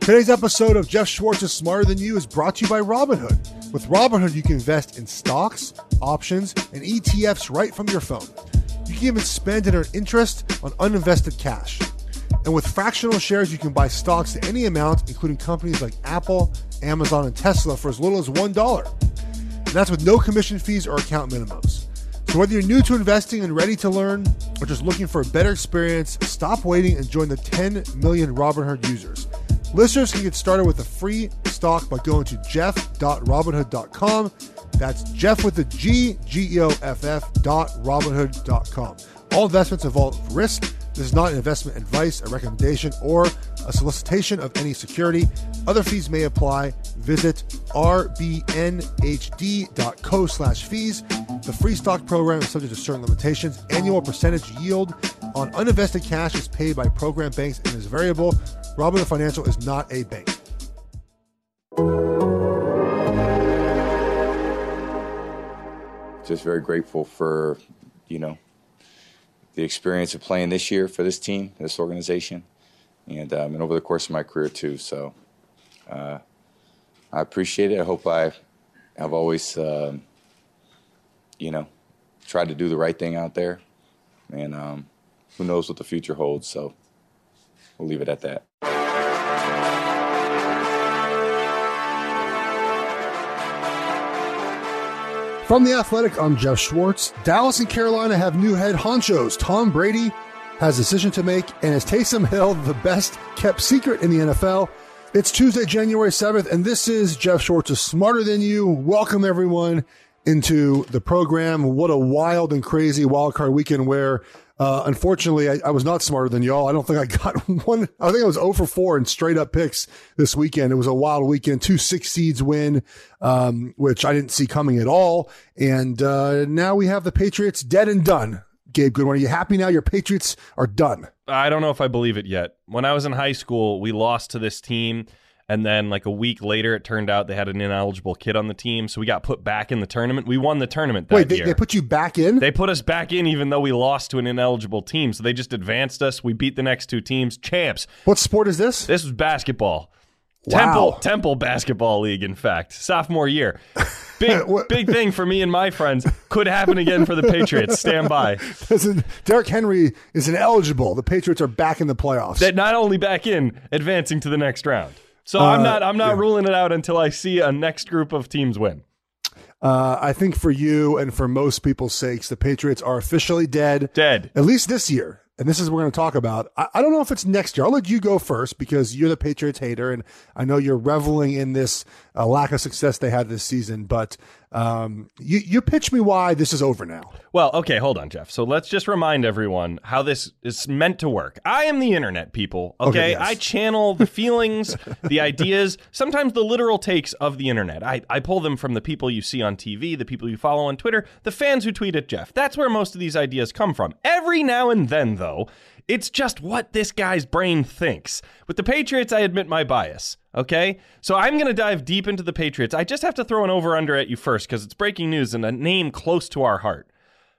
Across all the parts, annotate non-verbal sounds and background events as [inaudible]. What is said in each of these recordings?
Today's episode of Geoff Schwartz's Smarter Than You is brought to you by Robinhood. With Robinhood, you can invest in stocks, options, and ETFs right from your phone. You can even spend and earn interest on uninvested cash. And with fractional shares, you can buy stocks to any amount, including companies like Apple, Amazon, and Tesla for as little as $1. And that's with no commission fees or account minimums. So whether you're new to investing and ready to learn, or just looking for a better experience, stop waiting and join the 10 million Robinhood users. Listeners can get started with a free stock by going to geoff.robinhood.com. That's Geoff with the G, G E O F F dot Robinhood.com. All investments involve risk. This is not investment advice, a recommendation, or a solicitation of any security. Other fees may apply. Visit rbnhd.co slash fees. The free stock program is subject to certain limitations. Annual percentage yield on uninvested cash is paid by program banks and is variable. Robinhood Financial is not a bank. Just very grateful for, you know, the experience of playing this year for this team, this organization, and, um, and over the course of my career too. So uh, I appreciate it. I hope I have always, um, you know, tried to do the right thing out there, and um, who knows what the future holds. So we'll leave it at that. From The Athletic, I'm Geoff Schwartz. Dallas and Carolina have new head honchos. Tom Brady has a decision to make, and is Taysom Hill the best kept secret in the NFL? It's Tuesday, January 7th, and this is Geoff Schwartz Schwartz's Smarter Than You. Welcome, everyone, into the program. What a wild and crazy wildcard weekend where uh, unfortunately, I, I, was not smarter than y'all. I don't think I got [laughs] one. I think I was 0 for 4 in straight up picks this weekend. It was a wild weekend. Two six seeds win, um, which I didn't see coming at all. And uh, now we have the Patriots dead and done. Gabe Goodwin, are you happy now? Your Patriots are done. I don't know if I believe it yet. When I was in high school, we lost to this team and then like a week later, it turned out they had an ineligible kid on the team, so we got put back in the tournament. We won the tournament that Wait, they, year. they put you back in? They put us back in, even though we lost to an ineligible team. So they just advanced us. We beat the next two teams, champs. What sport is this? This was basketball. Temple Wow. Temple Basketball League, in fact, sophomore year. Big [laughs] big thing for me and my friends. Could happen again for the Patriots. Stand by. Listen, Derrick Henry is ineligible. The Patriots are back in the playoffs. That not only back in, advancing to the next round. So I'm not I'm not ruling it out until I see a next group of teams win. Uh, I think for you and for most people's sakes, the Patriots are officially dead. Dead. At least this year. And this is what we're going to talk about. I, I don't know if it's next year. I'll let you go first because you're the Patriots hater, and I know you're reveling in this uh, lack of success they had this season. But um, you, you pitch me why this is over now. Well, okay, hold on, Geoff. So let's just remind everyone how this is meant to work. I am the internet, people. Okay, Okay, yes. I channel the [laughs] feelings, the ideas, sometimes the literal takes of the internet. I, I pull them from the people you see on TV, the people you follow on Twitter, the fans who tweet at Geoff. That's where most of these ideas come from. Every now and then, though, it's just what this guy's brain thinks. With the Patriots, I admit my bias. Okay? So I'm going to dive deep into the Patriots. I just have to throw an over under at you first because it's breaking news and a name close to our heart.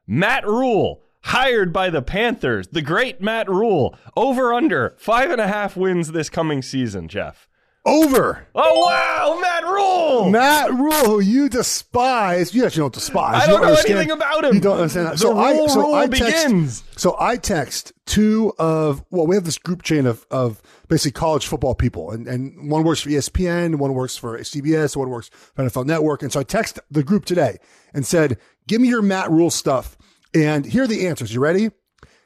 Matt Rhule, hired by the Panthers, the great Matt Rhule, over under five and a half wins this coming season, Geoff. Over. Oh, wow, Matt Rhule! Matt Rhule, who you despise. You actually don't despise. I You don't know understand- anything about him. You don't understand that. The so I, Rule so rule I text, begins. So I text two of well, we have this group chain of of basically college football people, and and one works for ESPN, one works for CBS, one works for NFL Network, and so I text the group today and said, "Give me your Matt Rhule stuff." And here are the answers. You ready?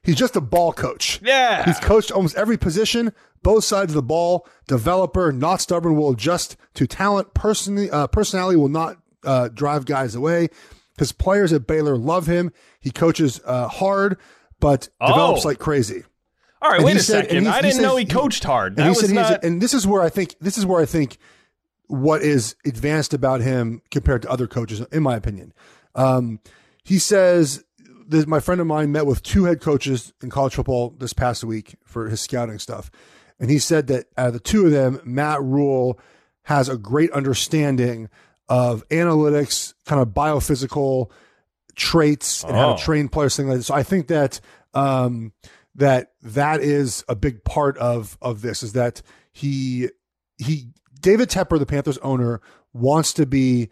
He's just a ball coach. Yeah. He's coached almost every position, both sides of the ball. Developer, not stubborn, will adjust to talent. Personally, uh, personality will not uh, drive guys away. His players at Baylor love him. He coaches uh, hard, but develops Oh. like crazy. All right, And wait a said- second. I didn't says know he he- coached hard. And That was not. and this is where I think this is where I think what is advanced about him compared to other coaches, in my opinion. Um, he says that my friend of mine met with two head coaches in college football this past week for his scouting stuff, and he said that out of the two of them, Matt Rhule has a great understanding of analytics, kind of biophysical traits, and how Oh. to train players, things like that. So I think that um, that that is a big part of of this is that he he David Tepper, the Panthers owner, wants to be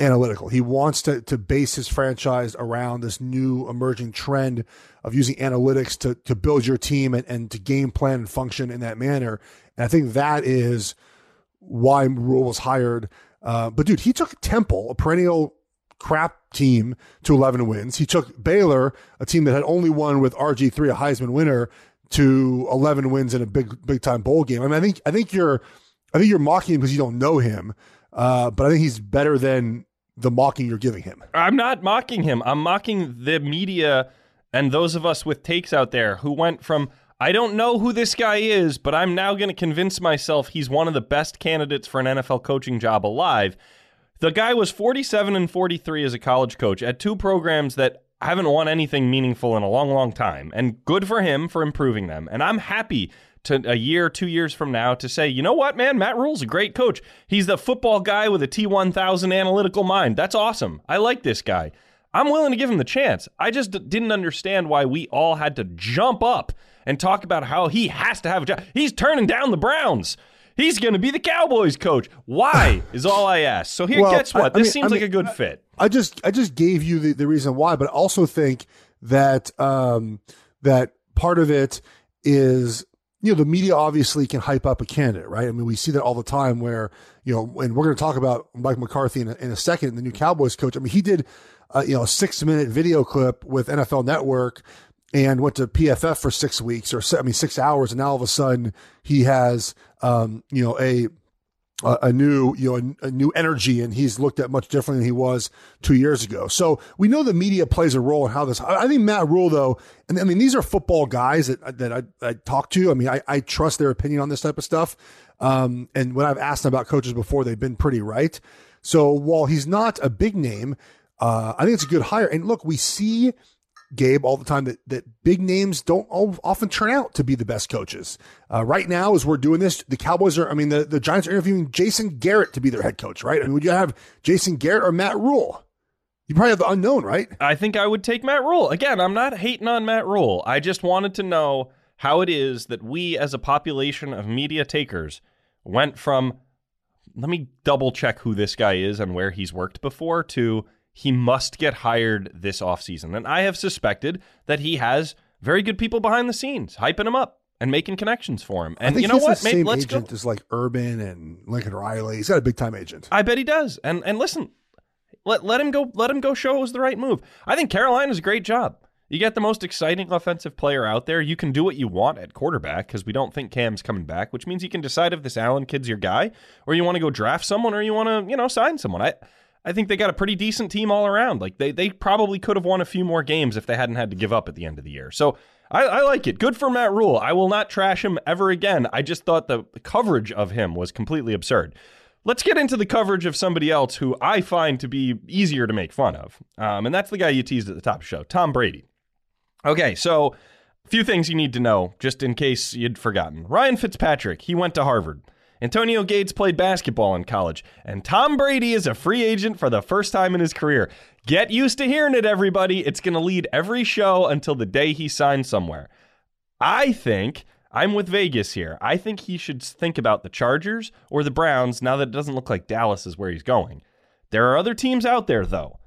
analytical. He wants to to base his franchise around this new emerging trend of using analytics to to build your team and, and to game plan and function in that manner. And I think that is why Rhule was hired. Uh, but dude, he took Temple, a perennial crap team, to 11 wins. He took Baylor, a team that had only won with RG3, a Heisman winner, to 11 wins in a big big time bowl game. I mean, I think I think you're I think you're mocking him because you don't know him, uh, but I think he's better than the mocking you're giving him. I'm not mocking him. I'm mocking the media and those of us with takes out there who went from I don't know who this guy is, but I'm now going to convince myself he's one of the best candidates for an NFL coaching job alive. The guy was 47 and 43 as a college coach at two programs that haven't won anything meaningful in a long, long time. And good for him for improving them. And I'm happy to a year, two years from now to say, you know what, man, Matt Rhule's a great coach. He's the football guy with a T1000 analytical mind. That's awesome. I like this guy. I'm willing to give him the chance. I just d- didn't understand why we all had to jump up and talk about how he has to have a job. He's turning down the Browns. He's going to be the Cowboys coach. Why [laughs] is all I ask. So here, Well, guess what? I- I this mean- seems I like a good fit. I just I just gave you the, the reason why, but I also think that um, that part of it is you know the media obviously can hype up a candidate, right? I mean, we see that all the time where you know, and we're going to talk about Mike McCarthy in a, in a second, the new Cowboys coach. I mean, he did uh, you know a six minute video clip with NFL Network and went to PFF for six weeks or I mean six hours, and now all of a sudden he has um, you know a a, new, you know, a, a new energy, and he's looked at much differently than he was two years ago. So we know the media plays a role in how this. I, I think Matt Rhule, though, and I mean these are football guys that that I, I talk to. I mean, I, I trust their opinion on this type of stuff. Um, and when I've asked them about coaches before, they've been pretty right. So while he's not a big name, uh, I think it's a good hire. And look, we see Gabe all the time that, that big names don't al- often turn out to be the best coaches. Uh, right now, as we're doing this, the Cowboys are, I mean, the, the Giants are interviewing Jason Garrett to be their head coach, right? I mean, would you have Jason Garrett or Matt Rhule? You probably have the unknown, right? I think I would take Matt Rhule. Again, I'm not hating on Matt Rhule. I just wanted to know how it is that we, as a population of media takers, went from let me double check who this guy is and where he's worked before to he must get hired this offseason. And I have suspected that he has very good people behind the scenes hyping him up and making connections for him. And you know what? The same let's agent go. as like Urban and Lincoln Riley. He's got a big time agent. I bet he does. And and listen, let let him go. Let him go. Show it was the right move. I think Carolina's a great job. You get the most exciting offensive player out there. You can do what you want at quarterback because we don't think Cam's coming back, which means you can decide if this Allen kid's your guy, or you want to go draft someone, or you want to you know sign someone. I I think they got a pretty decent team all around. Like they they probably could have won a few more games if they hadn't had to give up at the end of the year. So I, I like it. Good for Matt Rhule. I will not trash him ever again. I just thought the coverage of him was completely absurd. Let's get into the coverage of somebody else who I find to be easier to make fun of. Um, and that's the guy you teased at the top of the show, Tom Brady. Okay, so a few things you need to know just in case you'd forgotten. Ryan Fitzpatrick, he went to Harvard. Antonio Gates played basketball in college, and Tom Brady is a free agent for the first time in his career. Get used to hearing it, everybody. It's going to lead every show until the day he signs somewhere. I think I'm with Vegas here. I think he should think about the Chargers or the Browns now that it doesn't look like Dallas is where he's going. There are other teams out there, though.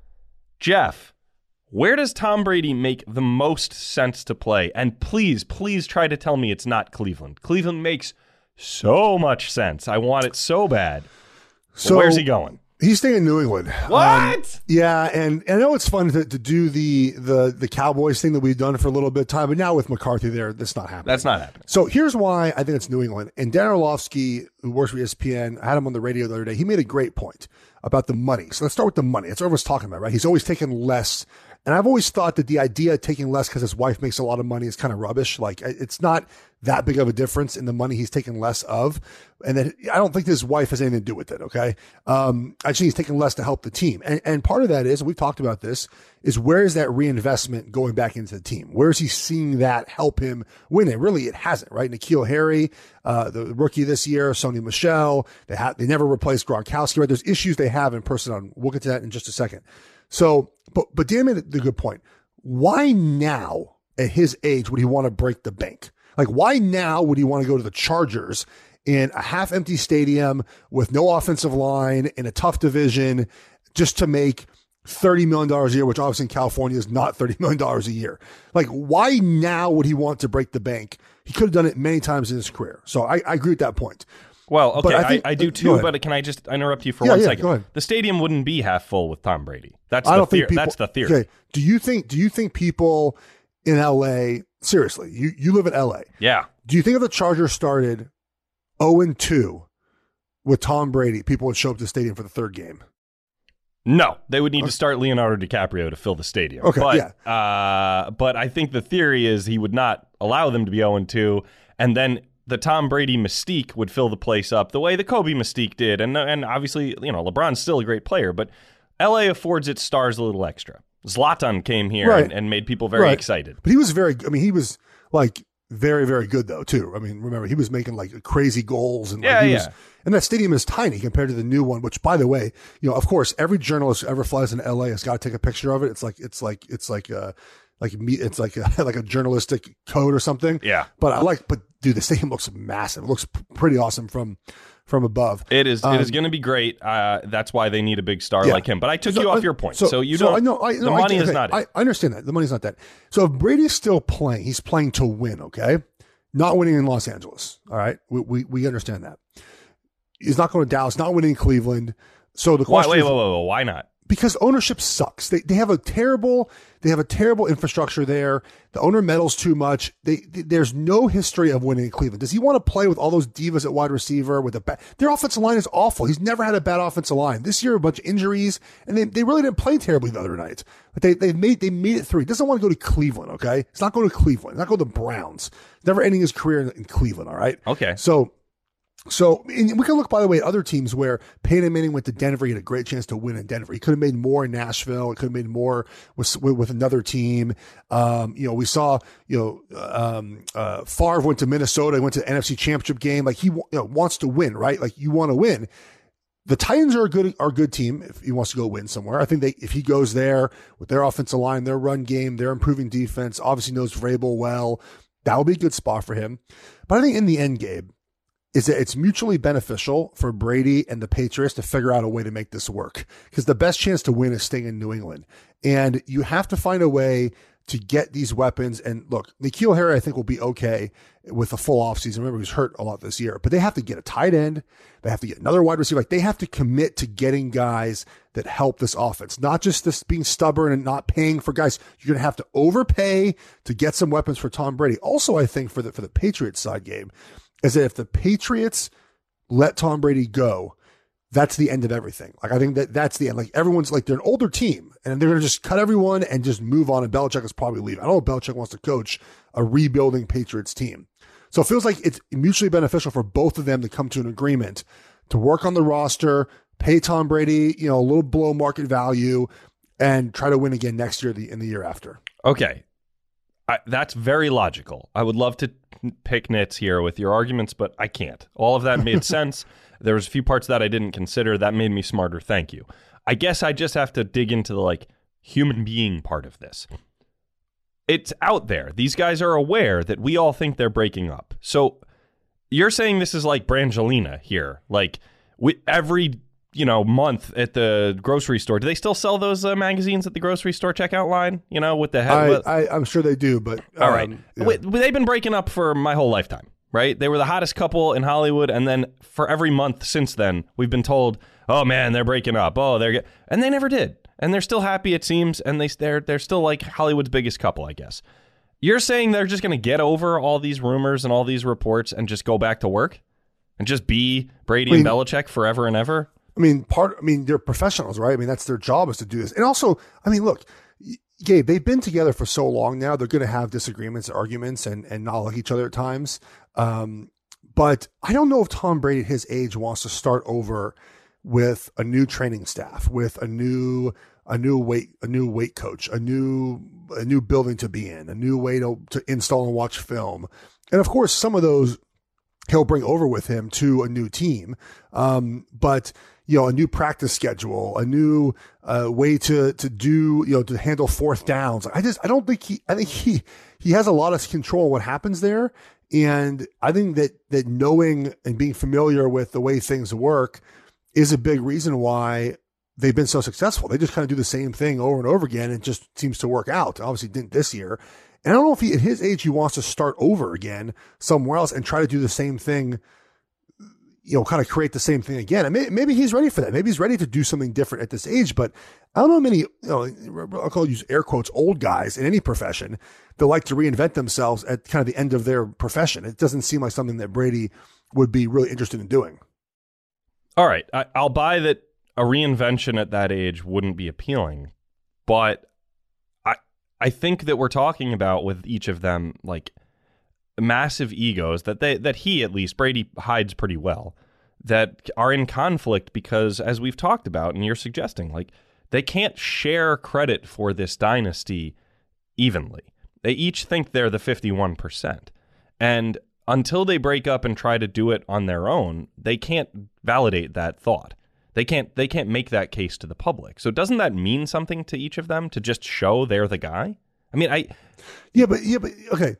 Geoff, where does Tom Brady make the most sense to play? And please, please try to tell me it's not Cleveland. Cleveland makes so much sense. I want it so bad. So where's he going? He's staying in New England. What? Um, yeah, and, and I know it's fun to, to do the, the the Cowboys thing that we've done for a little bit of time, but now with McCarthy there, that's not happening. That's not happening. So here's why I think it's New England. And Dan Orlovsky, who works for ESPN, I had him on the radio the other day. He made a great point about the money. So let's start with the money. That's what everyone's talking about, right? He's always taken less. And I've always thought that the idea of taking less because his wife makes a lot of money is kind of rubbish. Like it's not that big of a difference in the money he's taking less of. And that I don't think his wife has anything to do with it. Okay. Um, I think he's taking less to help the team. And, and part of that is, we've talked about this, is where is that reinvestment going back into the team? Where is he seeing that help him win it? Really, it hasn't, right? N'Keal Harry, uh, the rookie this year, Sony Michel, they have, they never replaced Gronkowski, right? There's issues they have in personnel. We'll get to that in just a second. So, but, but Dan made the good point. Why now at his age would he want to break the bank? Like, why now would he want to go to the Chargers in a half empty stadium with no offensive line in a tough division just to make $30 million a year, which obviously in California is not $30 million a year. Like, why now would he want to break the bank? He could have done it many times in his career. So I, I agree with that point. Well, okay, I, think- I, do uh, too, but can I just interrupt you for Yeah, one yeah, second? The stadium wouldn't be half full with Tom Brady. That's I the don't theory. people, That's the theory. Okay. Do you think, do you think people in LA, seriously, you, you live in LA. Yeah. Do you think if the Chargers started 0 and 2 with Tom Brady, people would show up to the stadium for the third game? No, they would need to start Leonardo DiCaprio to fill the stadium. Okay, but, yeah. Uh, but I think the theory is he would not allow them to be 0 2, and then the Tom Brady mystique would fill the place up the way the Kobe mystique did. And, and obviously, you know, LeBron's still a great player, but LA affords its stars a little extra. Zlatan came here Right. and, and made people very Right. excited. But he was very, I mean, he was like very, very good though, too. I mean, remember, he was making like crazy goals and like, Yeah, he yeah. was, and that stadium is tiny compared to the new one, which by the way, you know, of course, every journalist who ever flies in LA has got to take a picture of it. It's like, it's like, it's like, uh, like me, it's like a, [laughs] like a journalistic code or something. Yeah. But I like, but dude, the stadium looks massive. It looks pretty awesome from, from above. It is. it is Um, going to be great. Uh, that's why they need a big star Yeah. like him. But I took So, you off uh, your point. So, you so don't. I know, I, the no, I money is not. it. I, I understand that the money's not that. So if Brady's still playing, he's playing to win. Okay, not winning in Los Angeles. All right, we we, we understand that. He's not going to Dallas, not winning in Cleveland. So the why? question Wait, is, wait, wait, wait, Why not? Because ownership sucks. They they have a terrible they have a terrible infrastructure there. The owner meddles too much. They, they- there's no history of winning in Cleveland. Does he want to play with all those divas at wide receiver with a bad, their offensive line is awful. He's never had a bad offensive line. This year a bunch of injuries and they, they really didn't play terribly the other night. But they they made they made it through. He doesn't want to go to Cleveland, okay? He's not going to Cleveland. He's not going to the Browns. Never ending his career in, in Cleveland, all right? Okay. So so we can look, by the way, at other teams where Peyton Manning went to Denver. He had a great chance to win in Denver. He could have made more in Nashville. He could have made more with with, with another team. Um, you know, we saw you know um, uh, Favre went to Minnesota. He went to the NFC Championship game. Like he you know, wants to win, right? Like you want to win. The Titans are a good are a good team if he wants to go win somewhere. I think they if he goes there with their offensive line, their run game, their improving defense, obviously knows Vrabel well. That would be a good spot for him. But I think in the end, Gabe, is that it's mutually beneficial for Brady and the Patriots to figure out a way to make this work because the best chance to win is staying in New England. And you have to find a way to get these weapons. And look, N'Keal Harry, I think, will be okay with a full offseason. Remember, he was hurt a lot this year, but they have to get a tight end. They have to get another wide receiver. Like they have to commit to getting guys that help this offense, not just this being stubborn and not paying for guys. You're going to have to overpay to get some weapons for Tom Brady. Also, I think for the, for the Patriots side game is that if the Patriots let Tom Brady go, that's the end of everything. Like I think that that's the end. Like everyone's like they're an older team and they're to just cut everyone and just move on. And Belichick is probably leaving. I don't know if Belichick wants to coach a rebuilding Patriots team. So it feels like it's mutually beneficial for both of them to come to an agreement to work on the roster, pay Tom Brady, you know, a little below market value, and try to win again next year the, in the year after. Okay. I, that's very logical. I would love to pick nits here with your arguments, but I can't. All of that made [laughs] sense. There was a few parts that I didn't consider that made me smarter. Thank you. I guess I just have to dig into the like human being part of this. It's out there. These guys are aware that we all think they're breaking up. So you're saying this is like Brangelina here. Like we, every you know month at the grocery store. Do they still sell those uh, magazines at the grocery store checkout line? You know, with the head. I, I, am sure they do, but um, all right. Um, yeah. Wait, they've been breaking up for my whole lifetime right? They were the hottest couple in Hollywood, and then for every month since then, we've been told, "Oh man, they're breaking up." Oh, they're and they never did, and they're still happy it seems, and they they're they're still like Hollywood's biggest couple, I guess. You're saying they're just going to get over all these rumors and all these reports and just go back to work and just be Brady I mean, and Belichick forever and ever? I mean, part. I mean, they're professionals, right? I mean, that's their job is to do this, and also, I mean, look. Gabe, they've been together for so long now. They're going to have disagreements, arguments, and and not like each other at times. Um, but I don't know if Tom Brady at his age wants to start over with a new training staff, with a new a new weight a new weight coach, a new a new building to be in, a new way to, to install and watch film. And of course, some of those he'll bring over with him to a new team. Um, but you know, a new practice schedule, a new uh, way to to do, you know, to handle fourth downs. I just I don't think he I think he he has a lot of control what happens there. And I think that that knowing and being familiar with the way things work is a big reason why they've been so successful. They just kind of do the same thing over and over again. And it just seems to work out. Obviously, didn't this year. And I don't know if he, at his age, he wants to start over again somewhere else and try to do the same thing you know, kind of create the same thing again. And maybe, maybe he's ready for that. Maybe he's ready to do something different at this age. But I don't know many, you know, I'll call use air quotes, old guys in any profession that like to reinvent themselves at kind of the end of their profession. It doesn't seem like something that Brady would be really interested in doing. All right, I, I'll buy that a reinvention at that age wouldn't be appealing, but I think that we're talking about with each of them like massive egos that they that he at least Brady hides pretty well that are in conflict because as we've talked about and you're suggesting like they can't share credit for this dynasty evenly. They each think they're the 51%. And until they break up and try to do it on their own, they can't validate that thought. They can't they can't make that case to the public. So doesn't that mean something to each of them to just show they're the guy? I mean, I Yeah, but yeah, but okay.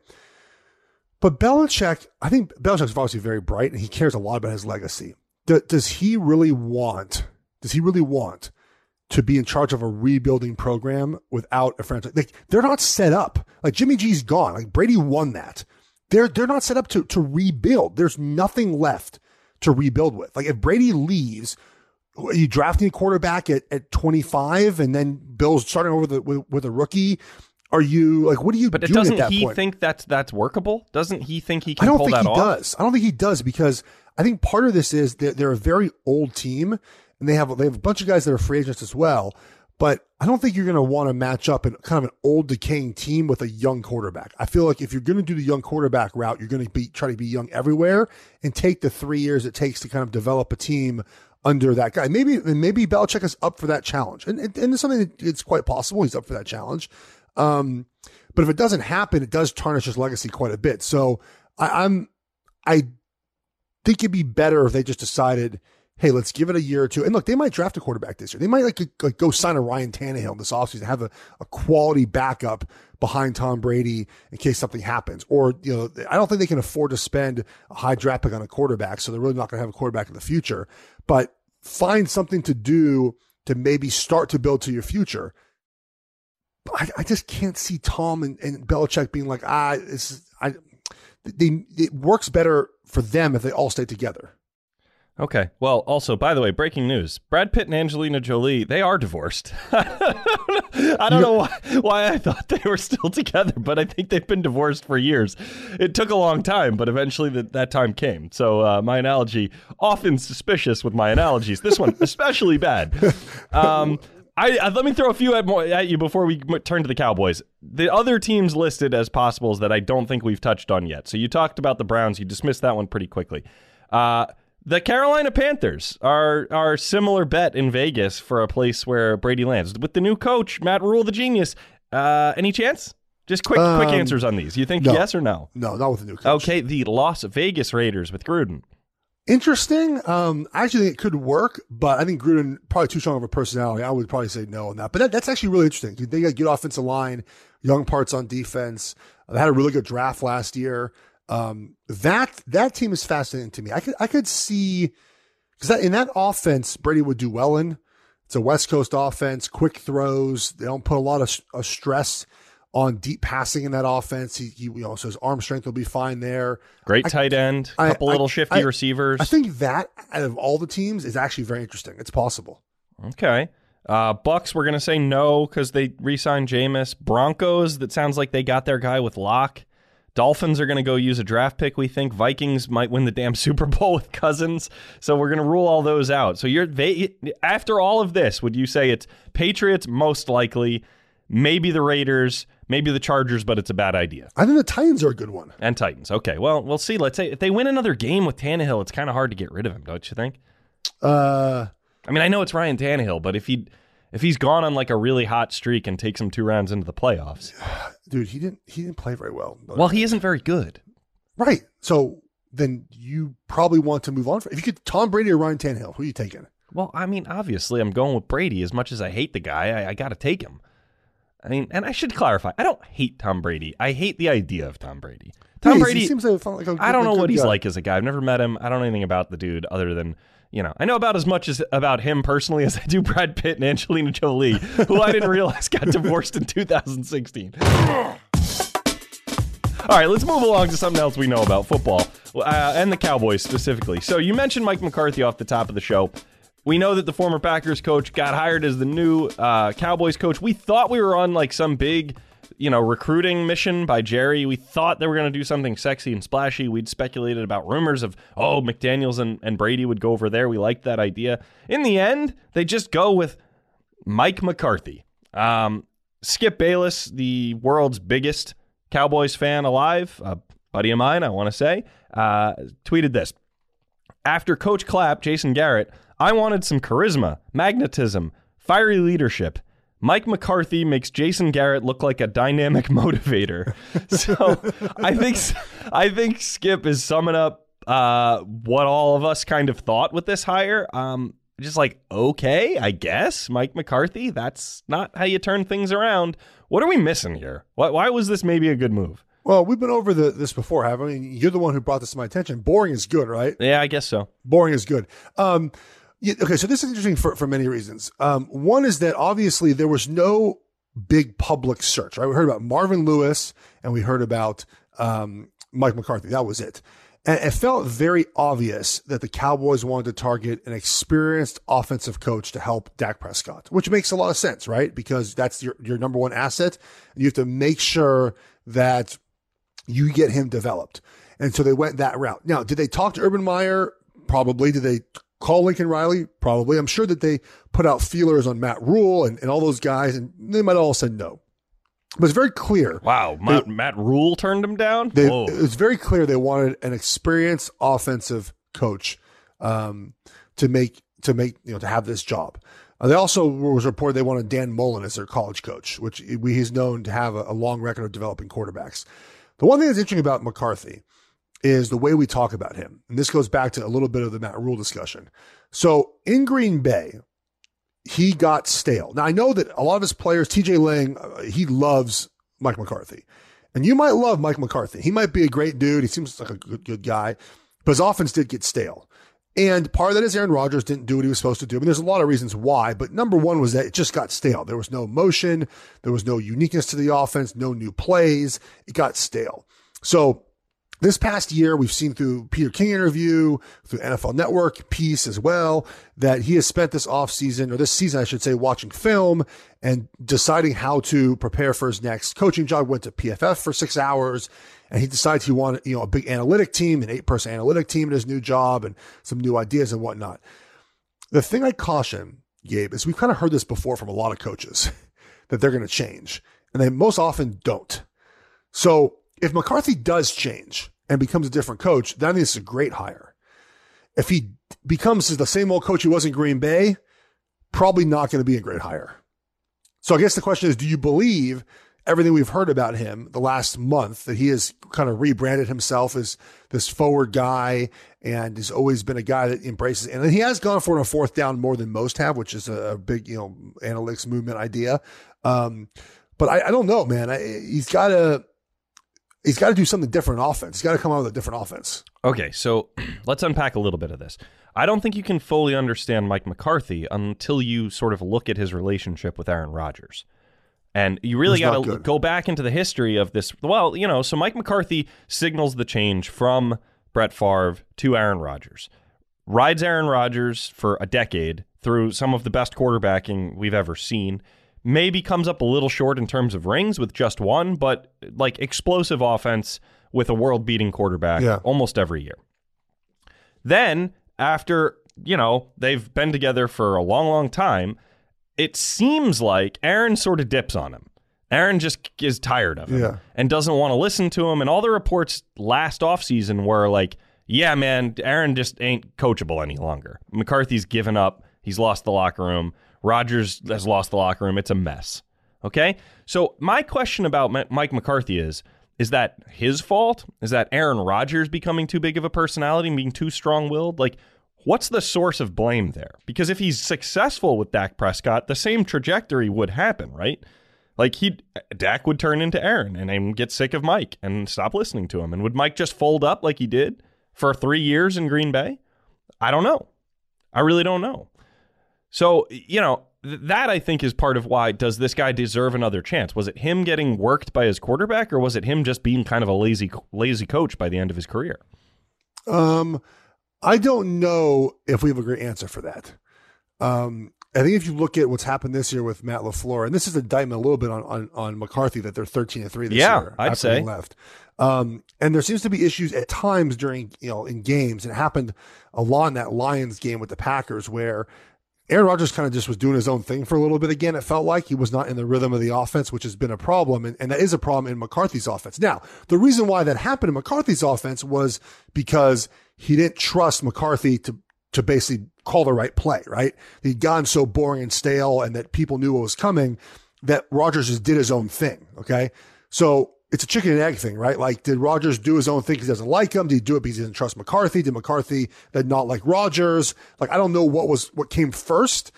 But Belichick, I think Belichick's obviously very bright and he cares a lot about his legacy. Does he really want, does he really want to be in charge of a rebuilding program without a franchise? Like, they're not set up. Like, Jimmy G's gone. Like, Brady won that. They're, they're not set up to, to rebuild. There's nothing left to rebuild with. Like, if Brady leaves, you drafting a quarterback at, at 25 and then Bill's starting over the, with, with a rookie? Are you like what are you? But doing doesn't he point? think that's that's workable? Doesn't he think he can I don't pull think that he off? does. I don't think he does because I think part of this is that they're a very old team and they have they have a bunch of guys that are free agents as well. But I don't think you're going to want to match up in kind of an old decaying team with a young quarterback. I feel like if you're going to do the young quarterback route, you're going to be try to be young everywhere and take the three years it takes to kind of develop a team under that guy. Maybe maybe Belichick is up for that challenge, and and, and it's something that it's quite possible he's up for that challenge. Um, but if it doesn't happen, it does tarnish his legacy quite a bit. So I, I'm, I think it'd be better if they just decided, hey, let's give it a year or two. And look, they might draft a quarterback this year. They might like, like go sign a Ryan Tannehill this offseason, have a, a quality backup behind Tom Brady in case something happens. Or, you know, I don't think they can afford to spend a high draft pick on a quarterback. So they're really not going to have a quarterback in the future. But find something to do to maybe start to build to your future. I, I just can't see Tom and, and Belichick being like, ah, this I, they, it works better for them if they all stay together. Okay. Well, also, by the way, breaking news: Brad Pitt and Angelina Jolie they are divorced. [laughs] I don't know why, why I thought they were still [laughs] together, but I think they've been divorced for years. It took a long time, but eventually the, that time came. So uh, my analogy, often suspicious with my analogies, this one especially bad. [laughs] Um, I, I, let me throw a few at, at, you before we turn to the Cowboys. The other teams listed as possibles that I don't think we've touched on yet. So you talked about the Browns. You dismissed that one pretty quickly. Uh, the Carolina Panthers are are similar bet in Vegas for a place where Brady lands with the new coach Matt Rhule, the genius. Uh, any chance? Just quick um, quick answers on these. You think no. yes or no? No, not with the new coach. Okay, the Las Vegas Raiders with Gruden. Interesting. Um, I actually think it could work, but I think Gruden probably too strong of a personality. I would probably say no on that. But that, that's actually really interesting. They got good offensive line, young parts on defense. They had a really good draft last year. Um, that that team is fascinating to me. I could I could see because in that offense, Brady would do well in. It's a West Coast offense, quick throws. They don't put a lot of, of stress on deep passing in that offense. He, he, you know, so his arm strength will be fine there. Great I, tight end, a couple I, little shifty I, receivers. I think that out of all the teams is actually very interesting. It's possible. Okay. Uh, Bucks, we're gonna say no because they re-signed Jameis. Broncos, that sounds like they got their guy with Lock. Dolphins are going to go use a draft pick, we think. Vikings might win the damn [laughs] Super Bowl with Cousins. So we're going to rule all those out. So you're they, after all of this, would you say it's Patriots most likely, maybe the Raiders, maybe the Chargers, but it's a bad idea? I think the Titans are a good one. And Titans. Okay. Well, we'll see. Let's say if they win another game with Tannehill, it's kind of hard to get rid of him, don't you think? Uh I mean, I know it's Ryan Tannehill, but if he if he's gone on like a really hot streak and takes him two rounds into the playoffs, [sighs] dude, he didn't he didn't play very well. Well, he isn't very good, right? So then you probably want to move on. If you could Tom Brady or Ryan Tannehill, who are you taking? Well, I mean, obviously, I'm going with Brady. As much as I hate the guy, I, I got to take him. I mean, and I should clarify, I don't hate Tom Brady. I hate the idea of Tom Brady. Tom Brady seems like, like a, I don't know what he's guy. like as a guy. I've never met him. I don't know anything about the dude other than you know, I know about as much as about him personally as I do Brad Pitt and Angelina Jolie, who I didn't realize got divorced in 2016. All right, let's move along to something else we know about football uh, and the Cowboys specifically. So you mentioned Mike McCarthy off the top of the show. We know that the former Packers coach got hired as the new uh, Cowboys coach. We thought we were on like some big you know, recruiting mission by Jerry. We thought they were going to do something sexy and splashy. We'd speculated about rumors of, oh, McDaniels and, and Brady would go over there. We liked that idea. In the end, they just go with Mike McCarthy. Um, Skip Bayless, the world's biggest Cowboys fan alive, a buddy of mine, I want to say, uh, tweeted this. After Coach Clap, Jason Garrett, I wanted some charisma, magnetism, fiery leadership. Mike McCarthy makes Jason Garrett look like a dynamic [laughs] motivator. so I think I think Skip is summing up uh, what all of us kind of thought with this hire. Um, just like okay, I guess Mike McCarthy. That's not how you turn things around. What are we missing here? Why, why was this maybe a good move? Well, we've been over the, this before, haven't we? You're the one who brought this to my attention. Boring is good, right? Yeah, I guess so. Boring is good. Um, yeah, okay, so this is interesting for, for many reasons. Um, one is that obviously there was no big public search, right? We heard about Marvin Lewis and we heard about um, Mike McCarthy. That was it. And it felt very obvious that the Cowboys wanted to target an experienced offensive coach to help Dak Prescott, which makes a lot of sense, right? Because that's your, your number one asset. And You have to make sure that you get him developed. And so they went that route. Now, did they talk to Urban Meyer? Probably. Did they call Lincoln Riley? Probably. I'm sure that they put out feelers on Matt Rhule and, and all those guys, and they might all said no. But it's very clear. Wow, Matt, they, Matt Rhule turned him down. They, it's very clear they wanted an experienced offensive coach um, to make to make you know to have this job. Uh, they also was reported they wanted Dan Mullen as their college coach, which he's known to have a, a long record of developing quarterbacks. The one thing that's interesting about McCarthy is the way we talk about him. And this goes back to a little bit of the Matt Rhule discussion. So in Green Bay, he got stale. Now I know that a lot of his players, TJ Lang, uh, he loves Mike McCarthy. And you might love Mike McCarthy. He might be a great dude. He seems like a good, good guy, but his offense did get stale. And part of that is Aaron Rodgers didn't do what he was supposed to do. I mean, there's a lot of reasons why, but number one was that it just got stale. There was no motion. There was no uniqueness to the offense, no new plays. It got stale. So this past year, we've seen through Peter King interview, through NFL Network piece as well, that he has spent this offseason, or this season, I should say, watching film and deciding how to prepare for his next coaching job. Went to PFF for six hours and he decides he wanted, you know, a big analytic team, an eight person analytic team in his new job and some new ideas and whatnot. The thing I caution, Gabe, is we've kind of heard this before from a lot of coaches [laughs] that they're going to change and they most often don't. So if McCarthy does change and becomes a different coach, then it's a great hire. If he becomes the same old coach he was in Green Bay, probably not going to be a great hire. So I guess the question is, do you believe everything we've heard about him the last month that he has kind of rebranded himself as this forward guy and has always been a guy that embraces and he has gone for a fourth down more than most have, which is a big, you know, analytics movement idea. Um, but I, I, don't know, man. I, he's got to he's got to do something different offense. He's got to come out with a different offense. Okay, so [clears throat] let's unpack a little bit of this. I don't think you can fully understand Mike McCarthy until you sort of look at his relationship with Aaron Rodgers. And you really got to go back into the history of this. Well, you know, so Mike McCarthy signals the change from Brett Favre to Aaron Rodgers. Rides Aaron Rodgers for a decade through some of the best quarterbacking we've ever seen maybe comes up a little short in terms of rings with just one, but like explosive offense with a world beating quarterback yeah. almost every year. Then, after, you know, they've been together for a long, long time, it seems like Aaron sort of dips on him. Aaron just is tired of him yeah. and doesn't want to listen to him. And all the reports last offseason were like, yeah, man, Aaron just ain't coachable any longer. McCarthy's given up. He's lost the locker room. Rodgers has lost the locker room. It's a mess. Okay? So my question about Mike McCarthy is is that his fault? Is that Aaron Rodgers becoming too big of a personality and being too strong-willed? Like what's the source of blame there? Because if he's successful with Dak Prescott, the same trajectory would happen, right? Like he Dak would turn into Aaron and then get sick of Mike and stop listening to him. And would Mike just fold up like he did for 3 years in Green Bay? I don't know. I really don't know. So, you know, th- that I think is part of why does this guy deserve another chance? Was it him getting worked by his quarterback or was it him just being kind of a lazy lazy coach by the end of his career? Um I don't know if we have a great answer for that. Um I think if you look at what's happened this year with Matt LaFleur, and this is a indictment a little bit on, on, on McCarthy that they're 13 and 3 this yeah, year. I'd say. left. Um, and there seems to be issues at times during, you know, in games. It happened a lot in that Lions game with the Packers where Aaron Rodgers kind of just was doing his own thing for a little bit again. It felt like he was not in the rhythm of the offense, which has been a problem. And, and that is a problem in McCarthy's offense. Now, the reason why that happened in McCarthy's offense was because he didn't trust McCarthy to, to basically call the right play, right? He'd gotten so boring and stale and that people knew what was coming that Rodgers just did his own thing. Okay. So it's a chicken and egg thing, right? Like, did Rodgers do his own thing because he doesn't like him? Did he do it because he didn't trust McCarthy? Did McCarthy then not like Rodgers? Like, I don't know what was what came first,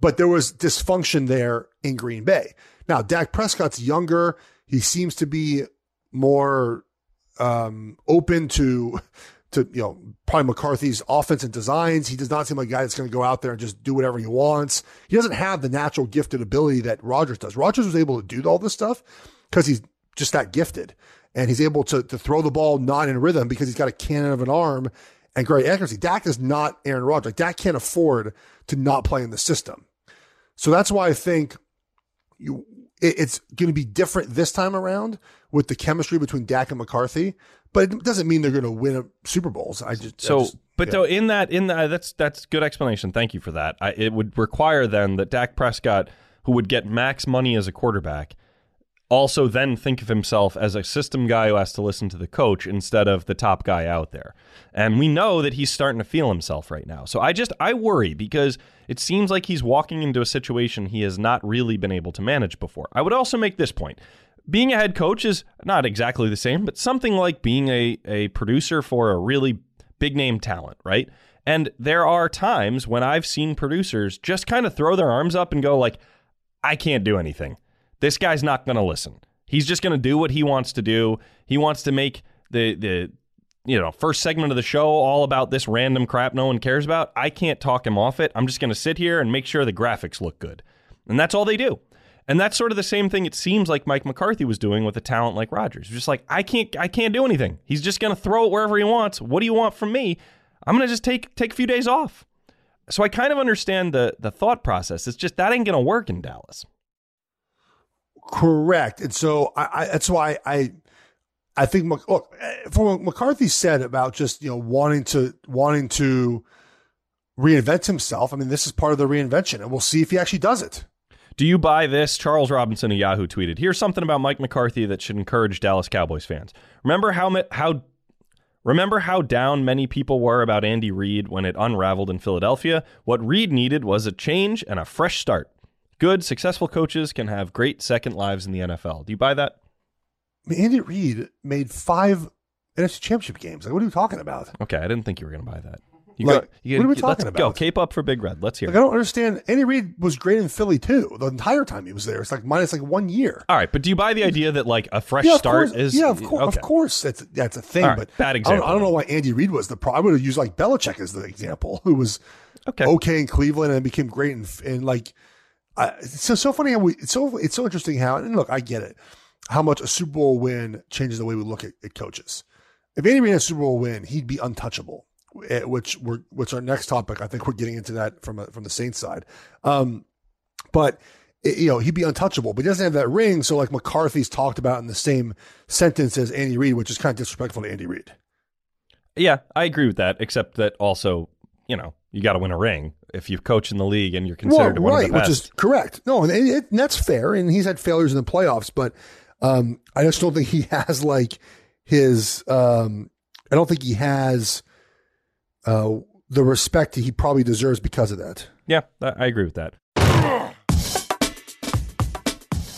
but there was dysfunction there in Green Bay. Now, Dak Prescott's younger. He seems to be more um, open to to you know probably McCarthy's offense and designs. He does not seem like a guy that's going to go out there and just do whatever he wants. He doesn't have the natural gifted ability that Rodgers does. Rodgers was able to do all this stuff because he's just that gifted. And he's able to, to throw the ball not in rhythm because he's got a cannon of an arm and great accuracy. Dak is not Aaron Rodgers. Like Dak can't afford to not play in the system. So that's why I think you it, it's going to be different this time around with the chemistry between Dak and McCarthy. But it doesn't mean they're going to win Super Bowls. I just so. I just, but yeah. though in that in that that's that's good explanation. Thank you for that. I, it would require then that Dak Prescott, who would get max money as a quarterback, also then think of himself as a system guy who has to listen to the coach instead of the top guy out there. And we know that he's starting to feel himself right now. So I just I worry because it seems like he's walking into a situation he has not really been able to manage before. I would also make this point. being a head coach is not exactly the same, but something like being a, a producer for a really big name talent, right? And there are times when I've seen producers just kind of throw their arms up and go like, I can't do anything. This guy's not going to listen. He's just going to do what he wants to do. He wants to make the the you know first segment of the show all about this random crap no one cares about. I can't talk him off it. I'm just going to sit here and make sure the graphics look good. And that's all they do. And that's sort of the same thing it seems like Mike McCarthy was doing with a talent like Rodgers. Just like I can't I can't do anything. He's just going to throw it wherever he wants. What do you want from me? I'm going to just take take a few days off. So I kind of understand the the thought process. It's just that ain't going to work in Dallas. Correct. And so I, I that's why I I think look eh, for what McCarthy said about just you know wanting to wanting to reinvent himself. I mean, this is part of the reinvention, and we'll see if he actually does it. Do you buy this? Charles Robinson of Yahoo tweeted, "Here's something about Mike McCarthy that should encourage Dallas Cowboys fans. Remember how how remember how down many people were about Andy Reid when it unraveled in Philadelphia? What Reid needed was a change and a fresh start. Good, successful coaches can have great second lives in the NFL. Do you buy that?" I mean, Andy Reid made five NFC Championship games. Like, what are you talking about? Okay, I didn't think you were going to buy that. You Like, go, you what are we talking Go, cape up for Big Red. Let's hear. Like, it. I don't understand. Andy Reid was great in Philly too. The entire time he was there, it's like minus like one year. All right, but do you buy the idea that like a fresh yeah, start course, is? yeah, of course, okay. of course, that's that's a thing. Right, but bad I don't, example. I don't know why Andy Reid was the pro. I would have used like Belichick as the example, who was Okay. okay in Cleveland and became great in, in like. I it's so so funny how we it's so it's so interesting how and look I get it how much a Super Bowl win changes the way we look at, at coaches. If Andy Reid had a Super Bowl win, he'd be untouchable. eh, Which we're which our next topic. I think we're getting into that from a, from the Saints side. Um, but eh, you know he'd be untouchable, but he doesn't have that ring. So like McCarthy's talked about in the same sentence as Andy Reid, which is kind of disrespectful to Andy Reid. Yeah, I agree with that. Except that also, you know, you got to win a ring if you coach in the league and you're considered well, one right, of the best. which is correct. No, and, it, and that's fair. And he's had failures in the playoffs, but um, I just don't think he [laughs] has like his. Um, I don't think he has uh, the respect he probably deserves because of that. yeah, I agree with that.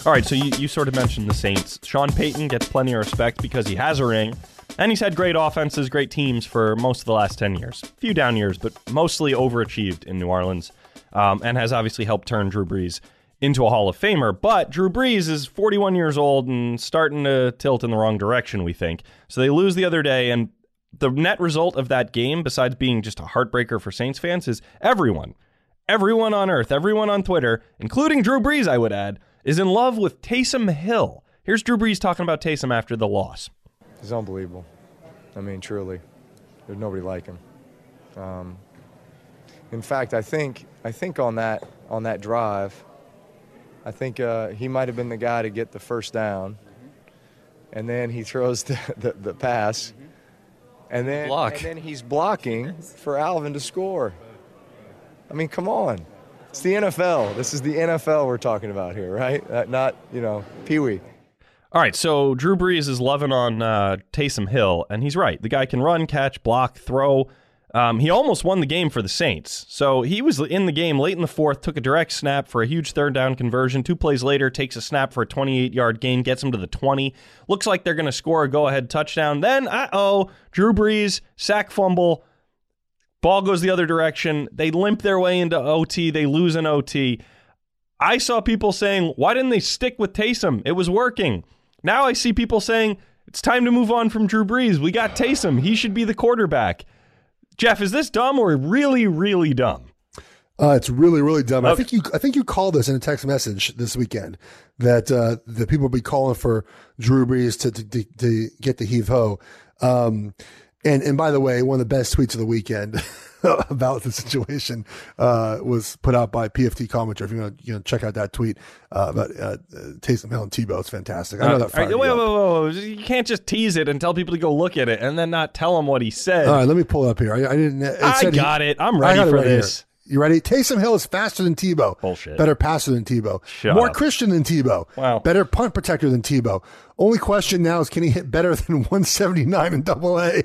All right, so you, you sort of mentioned the Saints. Sean Payton gets plenty of respect because he has a ring, and he's had great offenses, great teams for most of the last 10 years. A few down years, but mostly overachieved in New Orleans, um, and has obviously helped turn Drew Brees into a Hall of Famer. But Drew Brees is 41 years old and starting to tilt in the wrong direction, we think. So they lose the other day, and the net result of that game, besides being just a heartbreaker for Saints fans, is everyone, everyone on earth, everyone on Twitter, including Drew Brees, I would add, is in love with Taysom Hill. Here's Drew Brees talking about Taysom after the loss. He's unbelievable. I mean, truly, there's nobody like him. Um, in fact, I think I think on that on that drive, I think uh, he might have been the guy to get the first down, and then he throws [laughs] the, the, the pass, and then Block. and then he's blocking for Alvin to score. I mean, come on. It's the NFL. This is the NFL we're talking about here, right? Uh, not, you know, Pee Wee. All right, so Drew Brees is loving on uh, Taysom Hill, and he's right. The guy can run, catch, block, throw. Um, he almost won the game for the Saints. So he was in the game late in the fourth, took a direct snap for a huge third down conversion. Two plays later, takes a snap for a 28 yard gain, gets him to the 20. Looks like they're going to score a go ahead touchdown. Then, uh oh, Drew Brees, sack fumble. Ball goes the other direction. They limp their way into OT. They lose an OT. I saw people saying, why didn't they stick with Taysom? It was working. Now I see people saying, it's time to move on from Drew Brees. We got Taysom. He should be the quarterback. Geoff, is this dumb or really, really dumb? Uh, it's really, really dumb. I think you, I think you called this in a text message this weekend that uh, the people will be calling for Drew Brees to to, to, to get the heave ho. Um, and and by the way, one of the best tweets of the weekend [laughs] [laughs] about the situation uh, was put out by PFT commenter. If you want to you know, check out that tweet uh, about uh, uh, Taysom Hill and Tebow, it's fantastic. I know that. Fired right, wait, you wait, wait, wait. You can't just tease it and tell people to go look at it and then not tell them what he said. All right, let me pull it up here. I, I didn't. I said he- got it. I'm ready it for right here. this. You ready? Taysom Hill is faster than Tebow. Bullshit. Better passer than Tebow. Shut More up. Christian than Tebow. Wow. Better punt protector than Tebow. Only question now is can he hit better than [laughs] 179 in double A?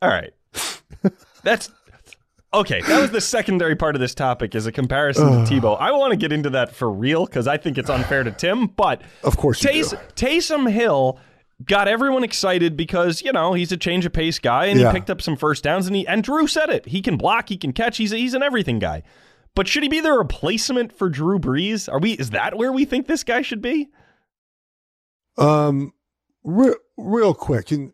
All right. [laughs] That's Okay, that was the secondary part of this topic is a comparison to [sighs] Tebow. I want to get into that for real because I think it's unfair to Tim, but Of course you Tays- do. Taysom Hill got everyone excited because, you know, he's a change of pace guy and Yeah. he picked up some first downs and he and Drew said it. He can block, he can catch, he's he's an everything guy. But should he be the replacement for Drew Brees? Are we is that where we think this guy should be? Um, real, real quick, and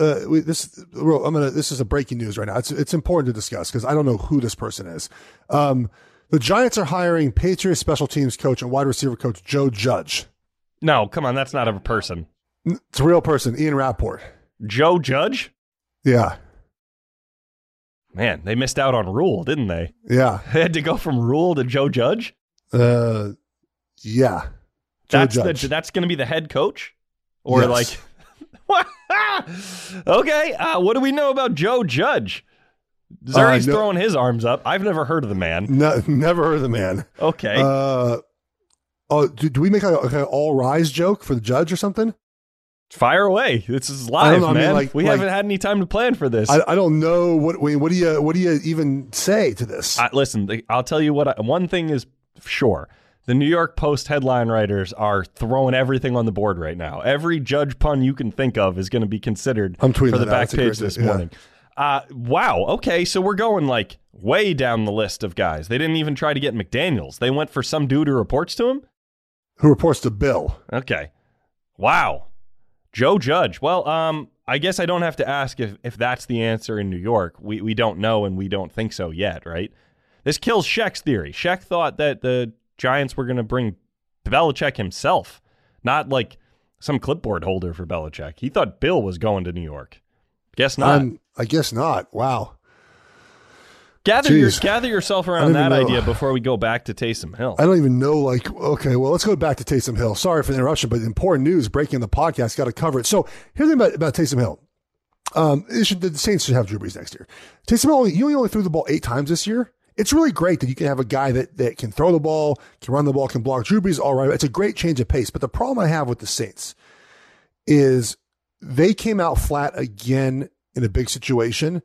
uh, we, this real, I'm gonna. This is a breaking news right now. It's it's important to discuss because I don't know who this person is. Um, the Giants are hiring Patriots special teams coach and wide receiver coach Joe Judge. No, come on, that's not a person. It's a real person, Ian Rapoport. Joe Judge? Yeah, Man, they missed out on Rhule, didn't they? yeah, [laughs] They had to go from Rhule to Joe Judge. uh, yeah. Joe That's Judge. the, that's going to be the head coach, or Yes. like, [laughs] okay. Uh, what do we know about Joe Judge? Zuri's no- throwing his arms up. I've never heard of the man. no, [laughs] never heard of the man. Okay, Uh, oh, do, do we make a, like an all rise joke for the judge or something? fire away. This is live, know, I mean, man. like- we like- haven't had any time to plan for this. I, I don't know what. Wait, what do you what do you even say to this? I, listen, I'll tell you what. I, one thing is sure: the New York Post headline writers are throwing everything on the board right now. Every judge pun you can think of is going to be considered I'm tweeting for the back page this yeah. morning. Uh, wow. Okay, so we're going like way down the list of guys. They didn't even try to get McDaniel's. They went for some dude who reports to him. Who reports to Bill? Okay. Wow. Joe Judge. Well, um, I guess I don't have to ask if, if that's the answer in New York. We we don't know and we don't think so yet, right? This kills Shek's theory. Shek thought that the Giants were going to bring Belichick himself, not like some clipboard holder for Belichick. He thought Bill was going to New York. Guess not. Um, I guess not. Wow. gather your, gather yourself around that idea before we go back to Taysom Hill. I don't even know. Like, okay, well, let's go back to Taysom Hill. Sorry for the interruption, but important news breaking the podcast. Got to cover it. So here's the thing about, about Taysom Hill. Um, it should, the Saints should have Drew Brees next year. Taysom Hill, only, you only threw the ball eight times this year. It's really great that you can have a guy that, that can throw the ball, can run the ball, can block. Drew Brees, all right. It's a great change of pace. But the problem I have with the Saints is they came out flat again in a big situation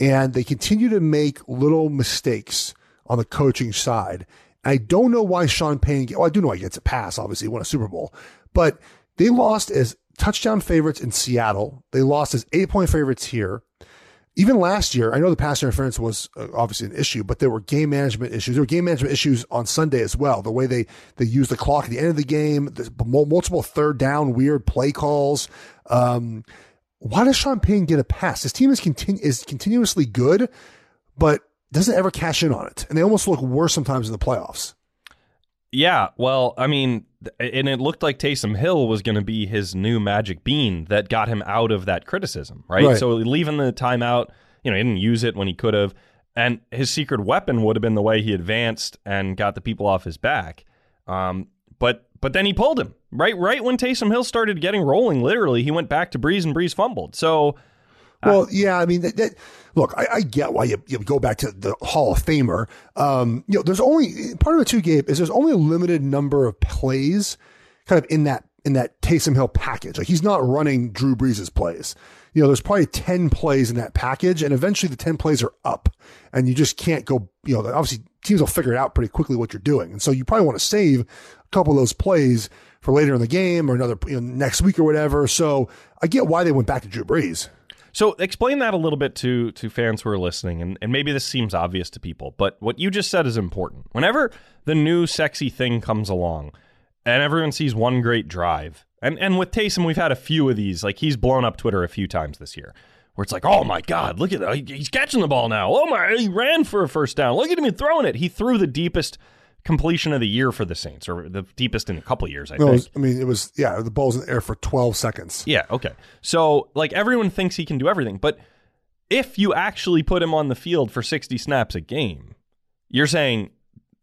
and they continue to make little mistakes on the coaching side. I don't know why Sean Payne, well, I do know why he gets a pass, obviously, he won a Super Bowl, but they lost as touchdown favorites in Seattle. They lost as eight point favorites here. Even last year, I know the pass interference was uh, obviously an issue, but there were game management issues. There were game management issues on Sunday as well. The way they, they used the clock at the end of the game, the multiple third down, weird play calls. Um, why does Sean Payne get a pass? His team is continu- is continuously good, but doesn't ever cash in on it, and they almost look worse sometimes in the playoffs. Yeah, well, I mean, and it looked like Taysom Hill was going to be his new magic bean that got him out of that criticism, right? Right. So leaving the timeout, you know, he didn't use it when he could have, and his secret weapon would have been the way he advanced and got the people off his back. Um, but but then he pulled him right right when Taysom Hill started getting rolling. Literally, he went back to Brees and Brees fumbled. So Well, yeah, I mean, that, that, look, I, I get why you, you go back to the Hall of Famer. Um, you know, there's only part of it too, Gabe, is there's only a limited number of plays, kind of in that in that Taysom Hill package. Like he's not running Drew Brees' plays. You know, there's probably ten plays in that package, and eventually the ten plays are up, and you just can't go. You know, obviously teams will figure it out pretty quickly what you're doing, and so you probably want to save a couple of those plays for later in the game or another you know, next week or whatever. So I get why they went back to Drew Brees. So explain that a little bit to to fans who are listening, and, and maybe this seems obvious to people, but what you just said is important. Whenever the new sexy thing comes along, and everyone sees one great drive, and and with Taysom, we've had a few of these. Like he's blown up Twitter a few times this year, where it's like, oh my god, look at that, he's catching the ball now. Oh my, he ran for a first down. Look at him throwing it. He threw the deepest completion of the year for the Saints, or the deepest in a couple of years, I No, think. was, I mean, it was, yeah, the ball's in the air for 12 seconds. Yeah, okay. So, like, everyone thinks he can do everything, but if you actually put him on the field for 60 snaps a game, you're saying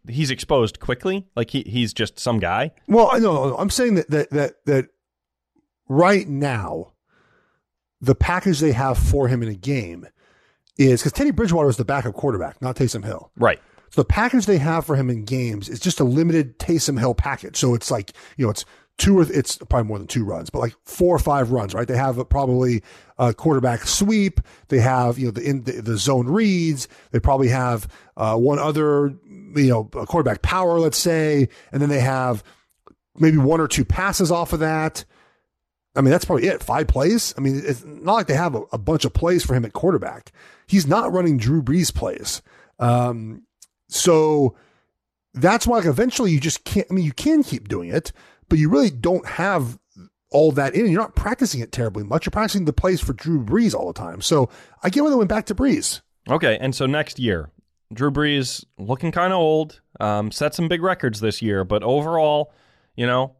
he's exposed quickly? Like, he, he's just some guy? Well, I know, I'm saying that, that, that, that right now, the package they have for him in a game is because Teddy Bridgewater is the backup quarterback, not Taysom Hill. Right. So the package they have for him in games is just a limited Taysom Hill package. So it's like, you know, it's two or it's probably more than two runs, but like four or five runs, right? They have a, probably a quarterback sweep. They have you know the in the, the zone reads. They probably have uh, one other you know quarterback power, let's say, and then they have maybe one or two passes off of that. I mean, that's probably it. Five plays. I mean, it's not like they have a, a bunch of plays for him at quarterback. He's not running Drew Brees plays. Um, so that's why like, eventually you just can't, I mean, you can keep doing it, but you really don't have all that in. You're not practicing it terribly much. You're practicing the plays for Drew Brees all the time. So I get why they went back to Brees. Okay, and so next year, Drew Brees looking kind of old, um, set some big records this year, but overall, you know,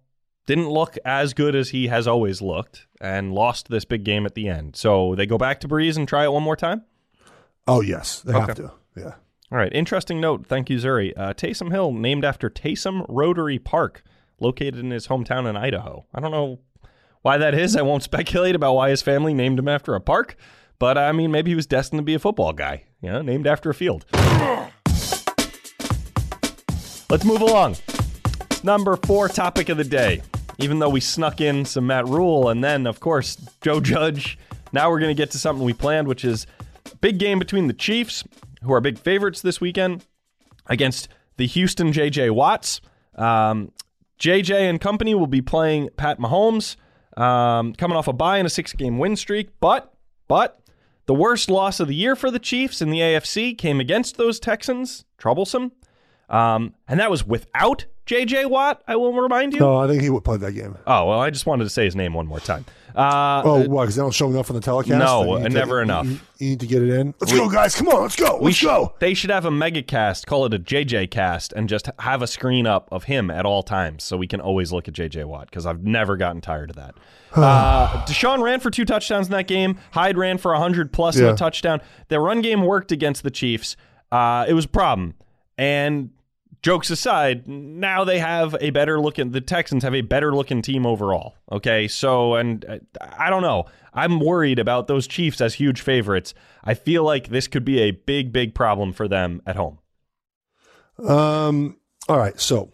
didn't look as good as he has always looked and lost this big game at the end. So they go back to Brees and try it one more time? Oh, yes. They Okay. have to. Yeah. All right. Interesting note. Thank you, Zuri. Uh, Taysom Hill, named after Taysom Rotary Park, located in his hometown in Idaho. I don't know why that is. I won't [laughs] speculate about why his family named him after a park, but I mean, maybe he was destined to be a football guy, you know, named after a field. Let's move along. It's number four topic of the day. Even though we snuck in some Matt Rhule and then, of course, Joe Judge, now we're going to get to something we planned, which is big game between the Chiefs, who are big favorites this weekend, against the Houston JJ Watts. Um, JJ and company will be playing Pat Mahomes, um, coming off a bye and a six game win streak. But, but, the worst loss of the year for the Chiefs in the AFC came against those Texans. Troublesome. Um, and that was without JJ Watt, I will remind you. No, I think he would play that game. Oh, well, I just wanted to say his name one more time. Uh, Oh, why? Because they don't show enough on the telecast. No, You need to- never enough. You, you need to get it in. Let's go, guys! Come on, let's go. we Let's should- go. They should have a mega cast, call it a JJ cast, and just have a screen up of him at all times so we can always look at JJ Watt because I've never gotten tired of that. [sighs] uh, Deshaun ran for two touchdowns in that game. Hyde ran for 100 plus in a touchdown. Their run game worked against the Chiefs. Uh, it was a problem. And jokes aside, now they have a better looking, the Texans have a better looking team overall. Okay. So, and uh, I don't know. I'm worried about those Chiefs as huge favorites. I feel like this could be a big, big problem for them at home. Um. All right. So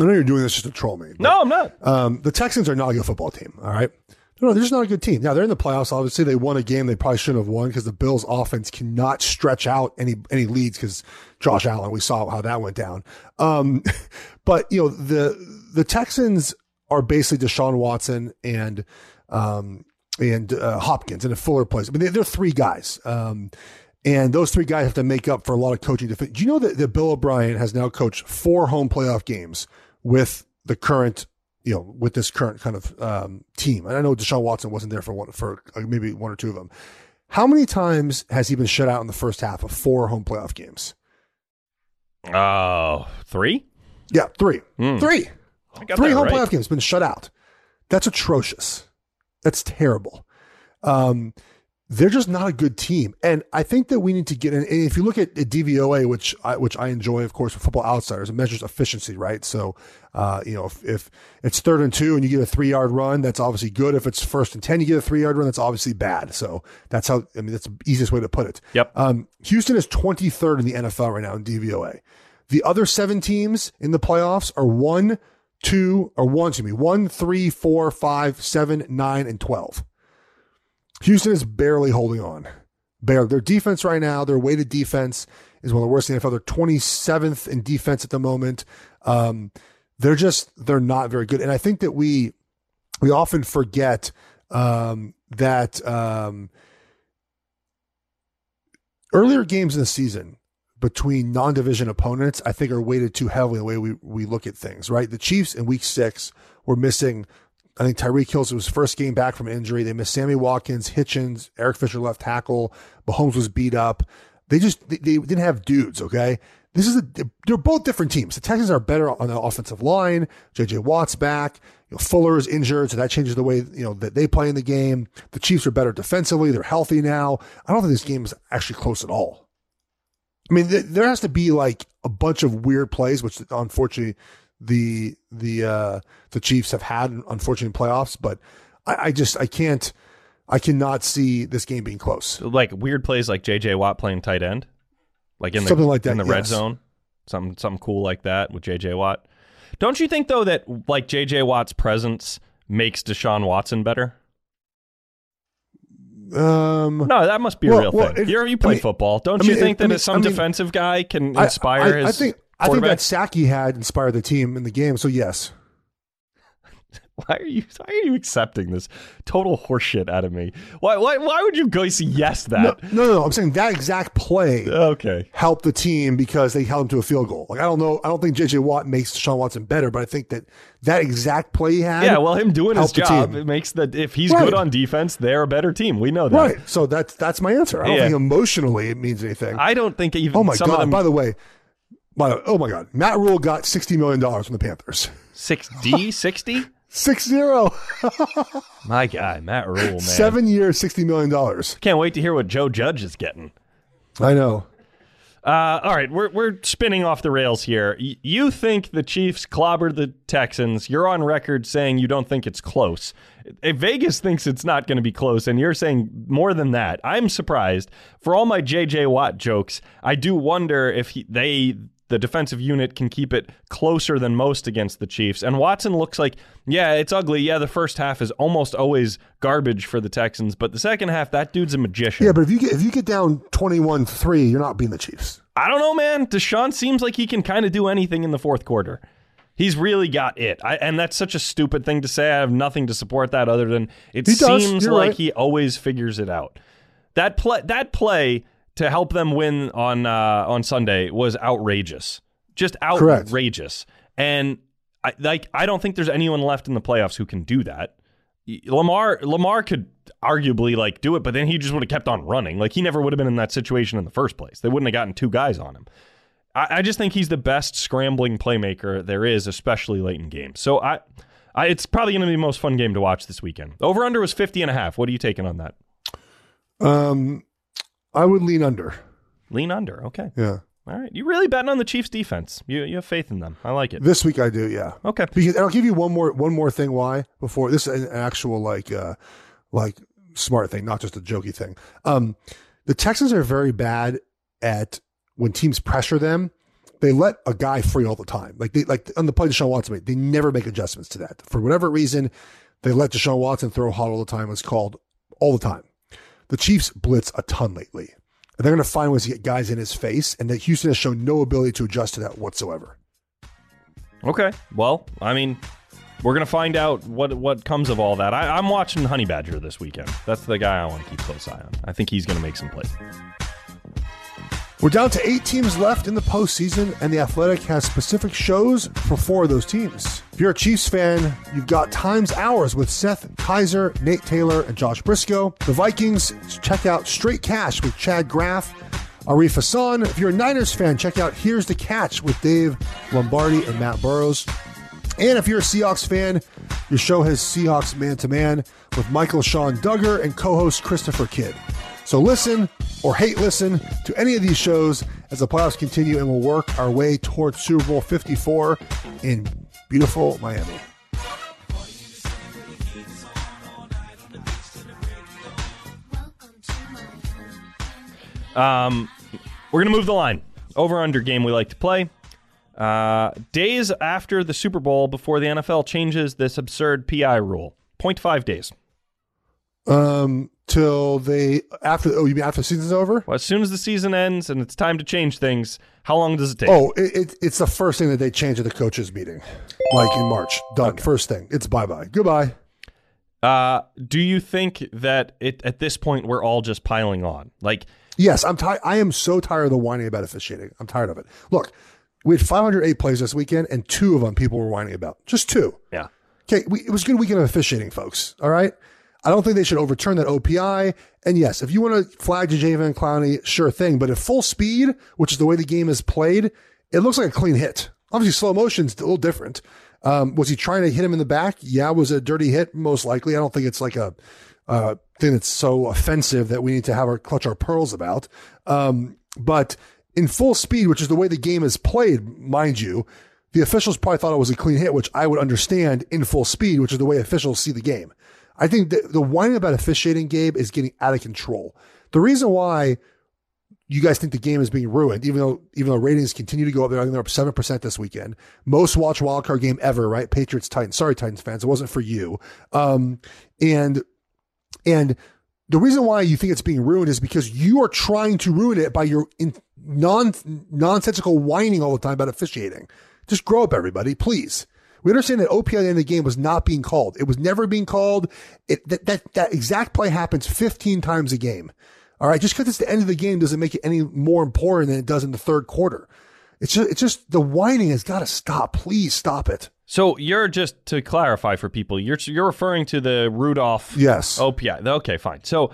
I know you're doing this just to troll me. No, I'm not. Um, the Texans are not a good football team. All right. No, they're just not a good team. Now they're in the playoffs. Obviously, they won a game they probably shouldn't have won because the Bills' offense cannot stretch out any any leads because Josh Allen. We saw how that went down. Um, [laughs] but you know the the Texans are basically Deshaun Watson and um and uh, Hopkins and a Fuller place. I mean, they, they're three guys. Um, and those three guys have to make up for a lot of coaching. Defi- Do you know that, that Bill O'Brien has now coached four home playoff games with the current, you know, with this current kind of um, team? And I know Deshaun Watson wasn't there for one for uh, maybe one or two of them. How many times has he been shut out in the first half of four home playoff games? Oh, three? Yeah, three, Hmm. three, three home right. playoff games been shut out. That's atrocious. That's terrible. Um, they're just not a good team, and I think that we need to get in. And if you look at, at DVOA, which I, which I enjoy, of course, for Football Outsiders, it measures efficiency, right? So, uh, you know, if, if it's third and two and you get a three yard run, that's obviously good. If it's first and ten, you get a three yard run, that's obviously bad. So that's how I mean that's the easiest way to put it. Yep. Um, Houston is 23rd in the NFL right now in DVOA. The other seven teams in the playoffs are one, two, or one, excuse me, one, three, four, five, seven, nine, and 12. Houston is barely holding on. Their defense right now, their weighted defense is one of the worst in the NFL. They're 27th in defense at the moment. Um, they're just, they're not very good. And I think that we, we often forget um, that um, earlier games in the season between non-division opponents, I think are weighted too heavily the way we, we look at things, right? The Chiefs in week six were missing, I think Tyreek Hill was first game back from injury. They missed Sammy Watkins, Hitchens, Eric Fisher left tackle. Mahomes was beat up. They just, they, they didn't have dudes. Okay. This is a, they're both different teams. The Texans are better on the offensive line. JJ Watt's back. You know, Fuller is injured, so that changes the way you know that they play in the game. The Chiefs are better defensively. They're healthy now. I don't think this game is actually close at all. I mean, th- there has to be like a bunch of weird plays, which unfortunately the the uh, the Chiefs have had, unfortunately, playoffs. But I, I just I can't I cannot see this game being close. Like weird plays like JJ Watt playing tight end, like in the Something like that, in the red zone, something something cool like that with JJ Watt. Don't you think though that like JJ Watt's presence makes Deshaun Watson better? Um, No, that must be a real well, thing. it- You're, you I play mean- football. Don't I you mean, think it- I that mean- some I defensive guy can I- inspire I, his I think I think that sack he had inspired the team in the game. So yes, [laughs] Why are you why are you accepting this total horseshit out of me? Why why why would you go say yes that? no, no, no. I'm saying that exact play Okay. helped the team because they held him to a field goal. Like I don't know, I don't think JJ Watt makes Sean Watson better, but I think that that exact play he had, Yeah, well, him doing his job it makes the if he's Right. good on defense, they're a better team. We know that. right. So that's that's my answer. I don't Yeah. think emotionally it means anything. I don't think even oh my god! them By the way, by the way, oh my god, Matt Rhule got sixty million dollars from the Panthers. six D sixty. [laughs] Six zero, [laughs] My guy, Matt Rhule, man. seven years, sixty million dollars. Can't wait to hear what Joe Judge is getting. I know. Uh, all right, we're we're spinning off the rails here. Y- you think the Chiefs clobbered the Texans? You're on record saying you don't think it's close. If Vegas thinks it's not going to be close, and you're saying more than that. I'm surprised. For all my J.J. Watt jokes, I do wonder if he, they, the defensive unit, can keep it closer than most against the Chiefs. And Watson looks like, yeah, it's ugly. Yeah, the first half is almost always garbage for the Texans, but the second half, that dude's a magician. Yeah, but if you get if you get down 21-3, you're not beating the Chiefs. I don't know, man. Deshaun seems like he can kind of do anything in the fourth quarter. He's really got it. I, and that's such a stupid thing to say. I have nothing to support that other than it He seems like right. he always figures it out. That play that play to help them win on uh, on Sunday was outrageous. Just Correct. outrageous. And I, like I don't think there's anyone left in the playoffs who can do that. Lamar Lamar could arguably like do it, but then he just would have kept on running. Like he never would have been in that situation in the first place. They wouldn't have gotten two guys on him. I, I just think he's the best scrambling playmaker there is, especially late in games. So I, I it's probably going to be the most fun game to watch this weekend. Over under was 50 and a half. What are you taking on that? Um, I would lean under. Lean under. Okay. Yeah, All right. You really betting on the Chiefs defense. You you have faith in them. I like it. this week I do. Yeah. Okay. Because and I'll give you one more one more thing why before this is an actual like uh like smart thing, not just a jokey thing. Um the Texans are very bad at when teams pressure them, they let a guy free all the time. Like they like on the play Deshaun Watson made, they never make adjustments to that. For whatever reason, they let Deshaun Watson throw hot all the time. It's called all the time. The Chiefs blitz a ton lately. And they're going to find ways to get guys in his face, and that Houston has shown no ability to adjust to that whatsoever. Okay. Well, I mean, we're gonna find out what what comes of all that. I, I'm watching Honey Badger this weekend. That's the guy I want to keep close eye on. I think he's gonna make some plays. We're down to eight teams left in the postseason, and The Athletic has specific shows for four of those teams. If you're a Chiefs fan, you've got Times Hours with Seth Keysor, Nate Taylor, and Josh Briscoe. The Vikings, check out Straight Cash with Chad Graff, Arif Hasan. If you're a Niners fan, check out Here's the Catch with Dave Lombardi and Matt Barrows. And if you're a Seahawks fan, your show has Seahawks Man to Man with Michael-Shawn Dugar and co host Christopher Kidd. So listen or hate listen to any of these shows as the playoffs continue and we'll work our way towards Super Bowl 54 in beautiful Miami. Um, we're gonna move the line. Over under game we like to play. Uh, days after the Super Bowl, before the NFL changes this absurd PI rule, 0.5 days. Um, till they after oh you mean after the season's over? Well, as soon as the season ends and it's time to change things, how long does it take? Oh, it, it, it's the first thing that they change at the coaches meeting, like in March. Done. First thing. It's bye bye. Goodbye. Uh, do you think that it at this point we're all just piling on? Like, Yes, I'm tired. I am so tired of the whining about officiating. I'm tired of it. Look, we had 508 plays this weekend, and two of them people were whining about. Just two. yeah, Okay, we, it was a good weekend of officiating, folks. All right. I don't think they should overturn that OPI. And yes, if you want to flag Jadeveon Clowney, sure thing. But at full speed, which is the way the game is played, it looks like a clean hit. Obviously, slow motion's a little different. Um, was he trying to hit him in the back? Yeah, was a dirty hit? Most likely. I don't think it's like a uh, thing that's so offensive that we need to have our clutch our pearls about. Um, but in full speed, which is the way the game is played, mind you, the officials probably thought it was a clean hit, which I would understand in full speed, which is the way officials see the game. I think that the whining about officiating, Gabe, is getting out of control. The reason why you guys think the game is being ruined, even though even though ratings continue to go up. They're, they're up seven percent this weekend. Most watched wildcard game ever, right? Patriots Titans. Sorry, Titans fans, it wasn't for you. Um, and and the reason why you think it's being ruined is because you are trying to ruin it by your in, non nonsensical whining all the time about officiating. Just grow up, everybody, please. We understand that OP at the end of the game was not being called. It was never being called. It, that, that, that exact play happens 15 times a game. All right. Just because it's the end of the game doesn't make it any more important than it does in the third quarter. It's just, it's just the whining has got to stop. Please stop it. So you're just to clarify for people, you're you're referring to the Rudolph Yes. OPI. Okay, fine. So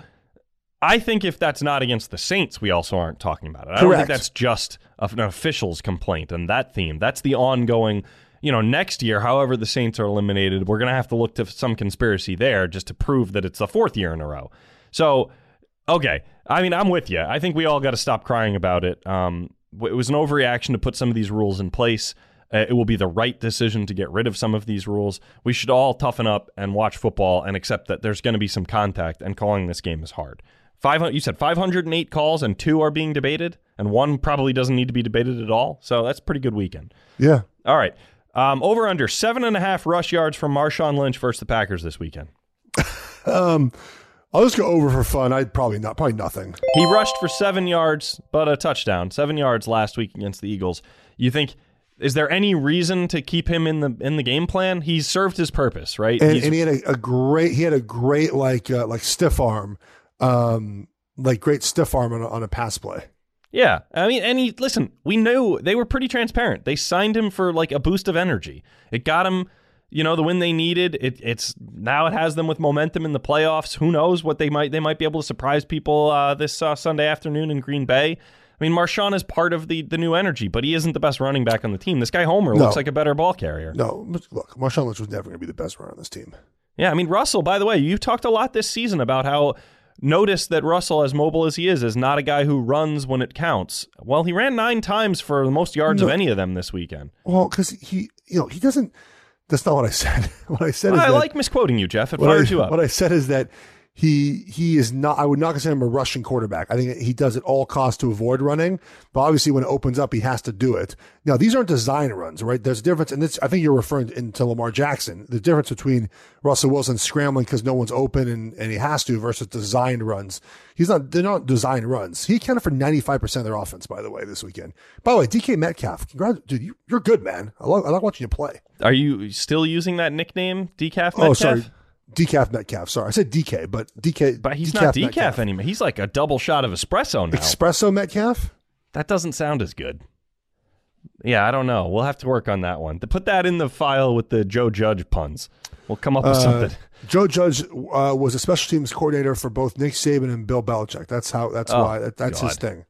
I think if that's not against the Saints, we also aren't talking about it. I don't think that's just an official's complaint and that theme. That's the ongoing. You know, next year, however the Saints are eliminated, we're going to have to look to some conspiracy there just to prove that it's the fourth year in a row. So, okay, I mean, I'm with you. I think we all got to stop crying about it. Um, it was an overreaction to put some of these rules in place. Uh, it will be the right decision to get rid of some of these rules. We should all toughen up and watch football and accept that there's going to be some contact, and calling this game is hard. Five, you said 508 calls, and two are being debated, and one probably doesn't need to be debated at all. So that's a pretty good weekend. Yeah. All right. Um, over under seven and a half rush yards from Marshawn Lynch versus the Packers this weekend. Um, I'll just go over for fun. I'd probably not, probably nothing. He rushed for seven yards, but a touchdown. Seven yards last week against the Eagles. You think is there any reason to keep him in the in the game plan? He's served his purpose, right? And, and he had a, a great, he had a great like, uh, like stiff arm, um, like great stiff arm on a, on a pass play. Yeah, I mean, and he listen. We knew they were pretty transparent. They signed him for like a boost of energy. It got him, you know, the win they needed. It, it's now it has them with momentum in the playoffs. Who knows what they might they might be able to surprise people uh, this uh, Sunday afternoon in Green Bay. I mean, Marshawn is part of the the new energy, but he isn't the best running back on the team. This guy Homer No. looks like a better ball carrier. No, look, Marshawn Lynch was never going to be the best runner on this team. Yeah, I mean Russell. By the way, you've talked a lot this season about how notice that Russell, as mobile as he is, is not a guy who runs when it counts. Well, he ran nine times for the most yards of any of them this weekend. Well, because he, you know, he doesn't. That's not what I said. [laughs] what I said is I that, like misquoting you, Geoff. It what I, fires you up. [laughs] What I said is that he he is not. I would not consider him a rushing quarterback. I think he does at all costs to avoid running. But obviously, when it opens up, he has to do it. Now, these aren't design runs, right? There's a difference, and this I think you're referring to Lamar Jackson. The difference between Russell Wilson scrambling because no one's open and, and he has to versus designed runs. He's not. They're not designed runs. He accounted for 95 percent of their offense, by the way, this weekend. By the way, DK Metcalf, congrats, dude. You, you're good, man. I like I like watching you play. Are you still using that nickname, Decaf Metcalf? Oh, sorry. Decaf Metcalf. Sorry. I said DK, but DK. But he's not decaf anymore. He's like a double shot of espresso now. Espresso Metcalf? that doesn't sound as good. Yeah, I don't know. We'll have to work on that one. To put that in the file with the Joe Judge puns. We'll come up with Uh, something. [laughs] Joe Judge uh, was a special teams coordinator for both Nick Saban and Bill Belichick. That's how. That's Oh, why. That, that's his thing.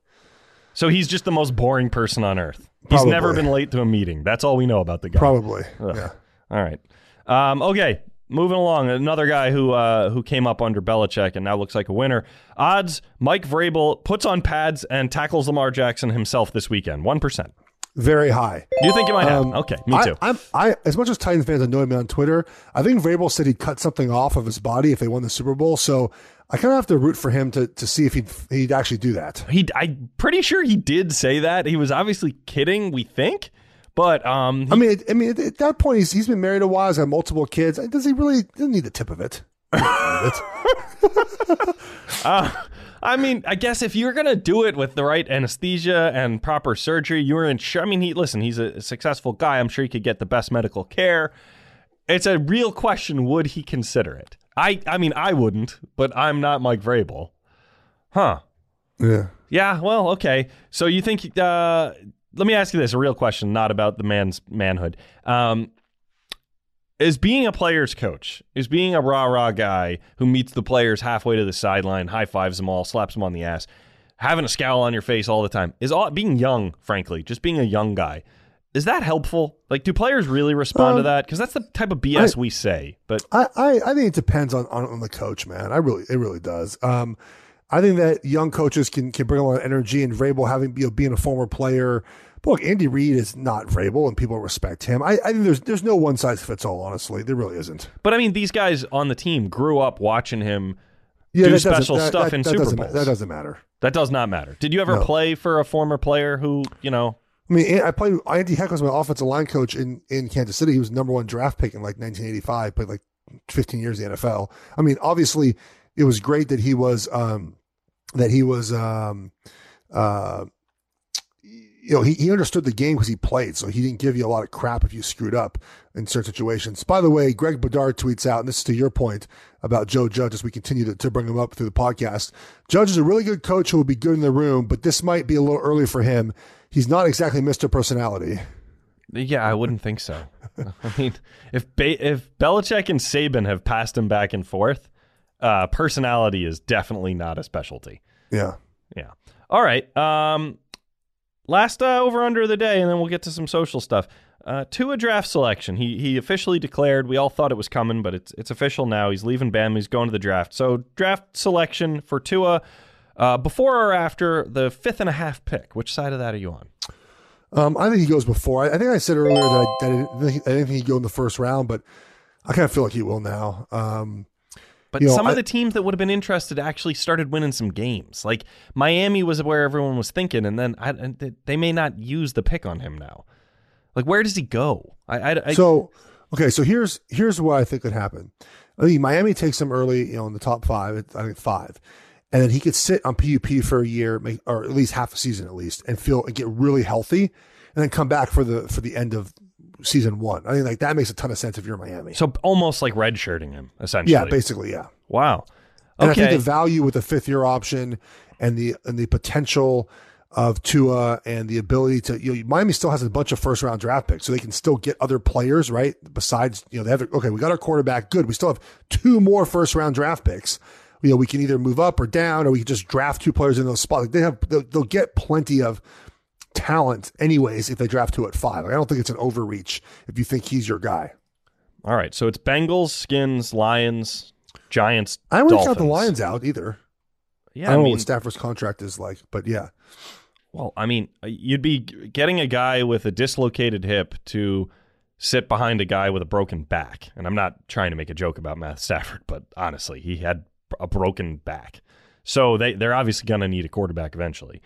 So he's just the most boring person on earth. He's Probably. never been late to a meeting. That's all we know about the guy. Probably. Ugh. Yeah. All right. Um, okay. Moving along, another guy who uh, who came up under Belichick and now looks like a winner. Odds: Mike Vrabel puts on pads and tackles Lamar Jackson himself this weekend. One percent. Very high. You think it might happen? Um, Okay, me I- too. I'm, I, as much as Titans fans annoy me on Twitter, I think Vrabel said he'd cut something off of his body if they won the Super Bowl. So I kind of have to root for him to, to see if he'd, he'd actually do that. He, I'm pretty sure he did say that. He was obviously kidding. We think, but um, I mean, I mean, at, at that point, he's, he's been married a while. He's got multiple kids. Does he really? Doesn't need the tip of it. [laughs] Uh, I mean, I guess if you're gonna do it with the right anesthesia and proper surgery, you're in. I mean, he listen. He's a successful guy. I'm sure he could get the best medical care. It's a real question. Would he consider it? I. I mean, I wouldn't, but I'm not Mike Vrabel. Huh. Yeah. Yeah. Well. Okay. So you think? Uh, let me ask you this: a real question, not about the man's manhood. Um, is being a player's coach, is being a rah rah guy who meets the players halfway to the sideline, high fives them all, slaps them on the ass, having a scowl on your face all the time, is all being young, frankly, just being a young guy. Is that helpful? Like, do players really respond to Um, that? Because that's the type of BS I- we say. But I, I, I think it depends on, on, on the coach, man. I really, it really does. Um, I think that young coaches can, can bring a lot of energy and Vrabel having, you know, being a former player. But look, Andy Reid is not Vrabel and people respect him. I, I think there's, there's no one size fits all, honestly. There really isn't. but I mean, these guys on the team grew up watching him Yeah, do special that- stuff that- in that Super Bowls. That doesn't matter. That does not matter. Did you ever No. play for a former player who, you know, I mean, I played. Andy Heck was my offensive line coach in, in Kansas City. He was number one draft pick in like 1985. Played like 15 years in the NFL. I mean, obviously, it was great that he was um, that he was um, uh, you know he, he understood the game because he played, so he didn't give you a lot of crap if you screwed up in certain situations. By the way, Greg Bedard tweets out, and this is to your point about Joe Judge as we continue to, to bring him up through the podcast. Judge is a really good coach who will be good in the room, but this might be a little early for him. He's not exactly Mr. Personality. yeah, I wouldn't think so. [laughs] I mean, if ba- if Belichick and Saban have passed him back and forth, uh, personality is definitely not a specialty. Yeah. Yeah. All right. Um, last uh, over under of the day, and then we'll get to some social stuff. Uh, Tua draft selection. He he officially declared. We all thought it was coming, but it's it's official now. He's leaving Bama. He's going to the draft. So draft selection for Tua. Uh, before or after the fifth and a half pick? Which side of that are you on? Um, I think he goes before. I, I think I said earlier that I, that I, didn't think, I didn't think he'd go in the first round, but I kind of feel like he will now. Um, But You know, some I- of the teams that would have been interested actually started winning some games. Like Miami was where everyone was thinking, and then I, they may not use the pick on him now. Like where does he go? I, I, so okay, so here's here's what I think could happen. I think Miami takes him early, you know, in the top five. I think five, and then he could sit on PUP for a year, make, or at least half a season at least, and feel and get really healthy, and then come back for the for the end of season one. I think like that makes a ton of sense if you're Miami. so almost like redshirting him essentially. yeah, basically, yeah. Wow. And Okay. I think the value with the fifth year option and the and the potential of Tua and the ability to you know Miami still has a bunch of first round draft picks, so they can still get other players, right? Besides, you know, they have okay, we got our quarterback, good. We still have two more first round draft picks. You know, we can either move up or down, or we can just draft two players in those spots. Like they have, they'll, they'll get plenty of talent, anyways, if they draft two at five. Like, I don't think it's an overreach if you think he's your guy. All right. So it's Bengals, Skins, Lions, Giants. I wouldn't count the Lions out either. Yeah, I don't I know mean, what Stafford's contract is like, but yeah. Well, I mean, uh, you'd be getting a guy with a dislocated hip to sit behind a guy with a broken back. And I'm not trying to make a joke about Matt Stafford, but honestly, he had a broken back. So they, they're obviously going to need a quarterback eventually.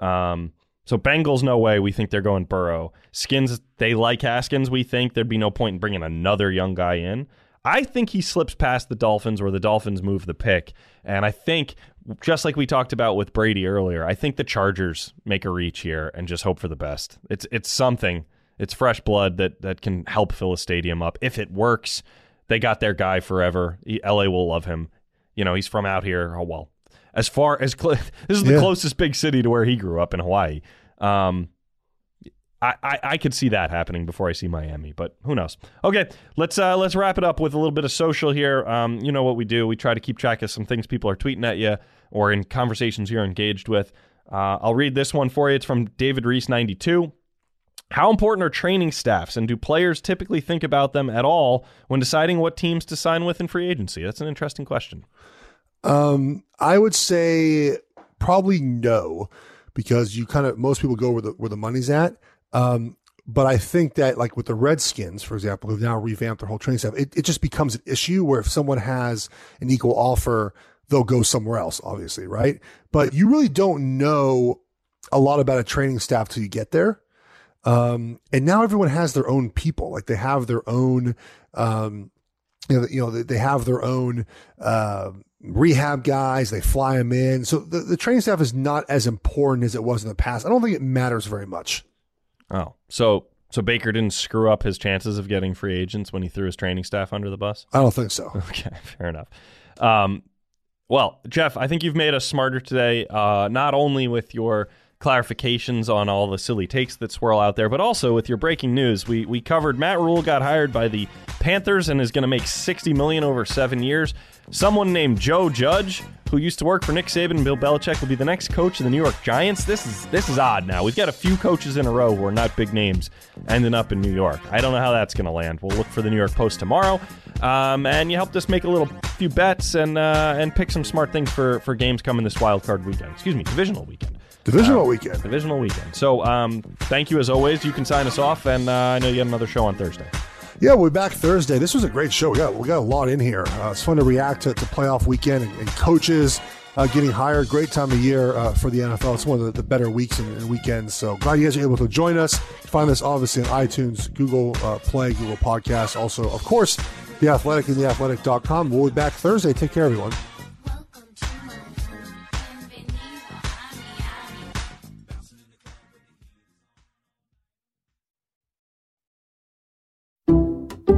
Um, so Bengals, no way. We think they're going Burrow. Skins, they like Haskins. We think there'd be no point in bringing another young guy in. I think he slips past the Dolphins where the Dolphins move the pick. And I think, just like we talked about with Brady earlier, I think the Chargers make a reach here and just hope for the best. It's it's something. It's fresh blood that that can help fill a stadium up. If it works, they got their guy forever. LA will love him. You know, he's from out here. Oh well. As far as cl- [laughs] this is the Yeah. closest big city to where he grew up in Hawaii. Um, I, I, I could see that happening before I see Miami, but who knows? Okay, let's uh, let's wrap it up with a little bit of social here. Um, you know what we do? We try to keep track of some things people are tweeting at you or in conversations you're engaged with. Uh, I'll read this one for you. It's from David Reese ninety two. How important are training staffs, and do players typically think about them at all when deciding what teams to sign with in free agency? That's an interesting question. Um, I would say probably no, because you kind of most people go where the where the money's at. Um, but I think that like with the Redskins, for example, who've now revamped their whole training staff, it, it just becomes an issue where if someone has an equal offer, they'll go somewhere else, obviously, right? But you really don't know a lot about a training staff till you get there. Um, and now everyone has their own people, like they have their own, um, you know, you know, they- have their own, uh, rehab guys. They fly them in. So the, the training staff is not as important as it was in the past. I don't think it matters very much. Oh, so so Baker didn't screw up his chances of getting free agents when he threw his training staff under the bus. I don't think so. [laughs] Okay, fair enough. Um, well, Geoff, I think you've made us smarter today, uh, not only with your clarifications on all the silly takes that swirl out there, but also with your breaking news. We we covered Matt Rhule got hired by the Panthers and is going to make sixty million over seven years. Someone named Joe Judge, who used to work for Nick Saban and Bill Belichick, will be the next coach of the New York Giants. This is this is odd. Now we've got a few coaches in a row who are not big names ending up in New York. I don't know how that's going to land. We'll look for the New York Post tomorrow. Um, and you helped us make a little few bets and uh, and pick some smart things for for games coming this wild card weekend. Excuse me, divisional weekend. Divisional weekend. Divisional weekend. So um, thank you as always. You can sign us off, and uh, I know you got another show on Thursday. Yeah, we'll be back Thursday. This was a great show. We got we got a lot in here. Uh, it's fun to react to, to playoff weekend and, and coaches uh, getting higher. Great time of year uh, for the NFL. It's one of the, the better weeks and, and, weekends. So glad you guys are able to join us. Find this obviously on iTunes, Google uh, Play, Google Podcasts. Also, of course, The Athletic and TheAthletic.com. We'll be back Thursday. Take care, everyone.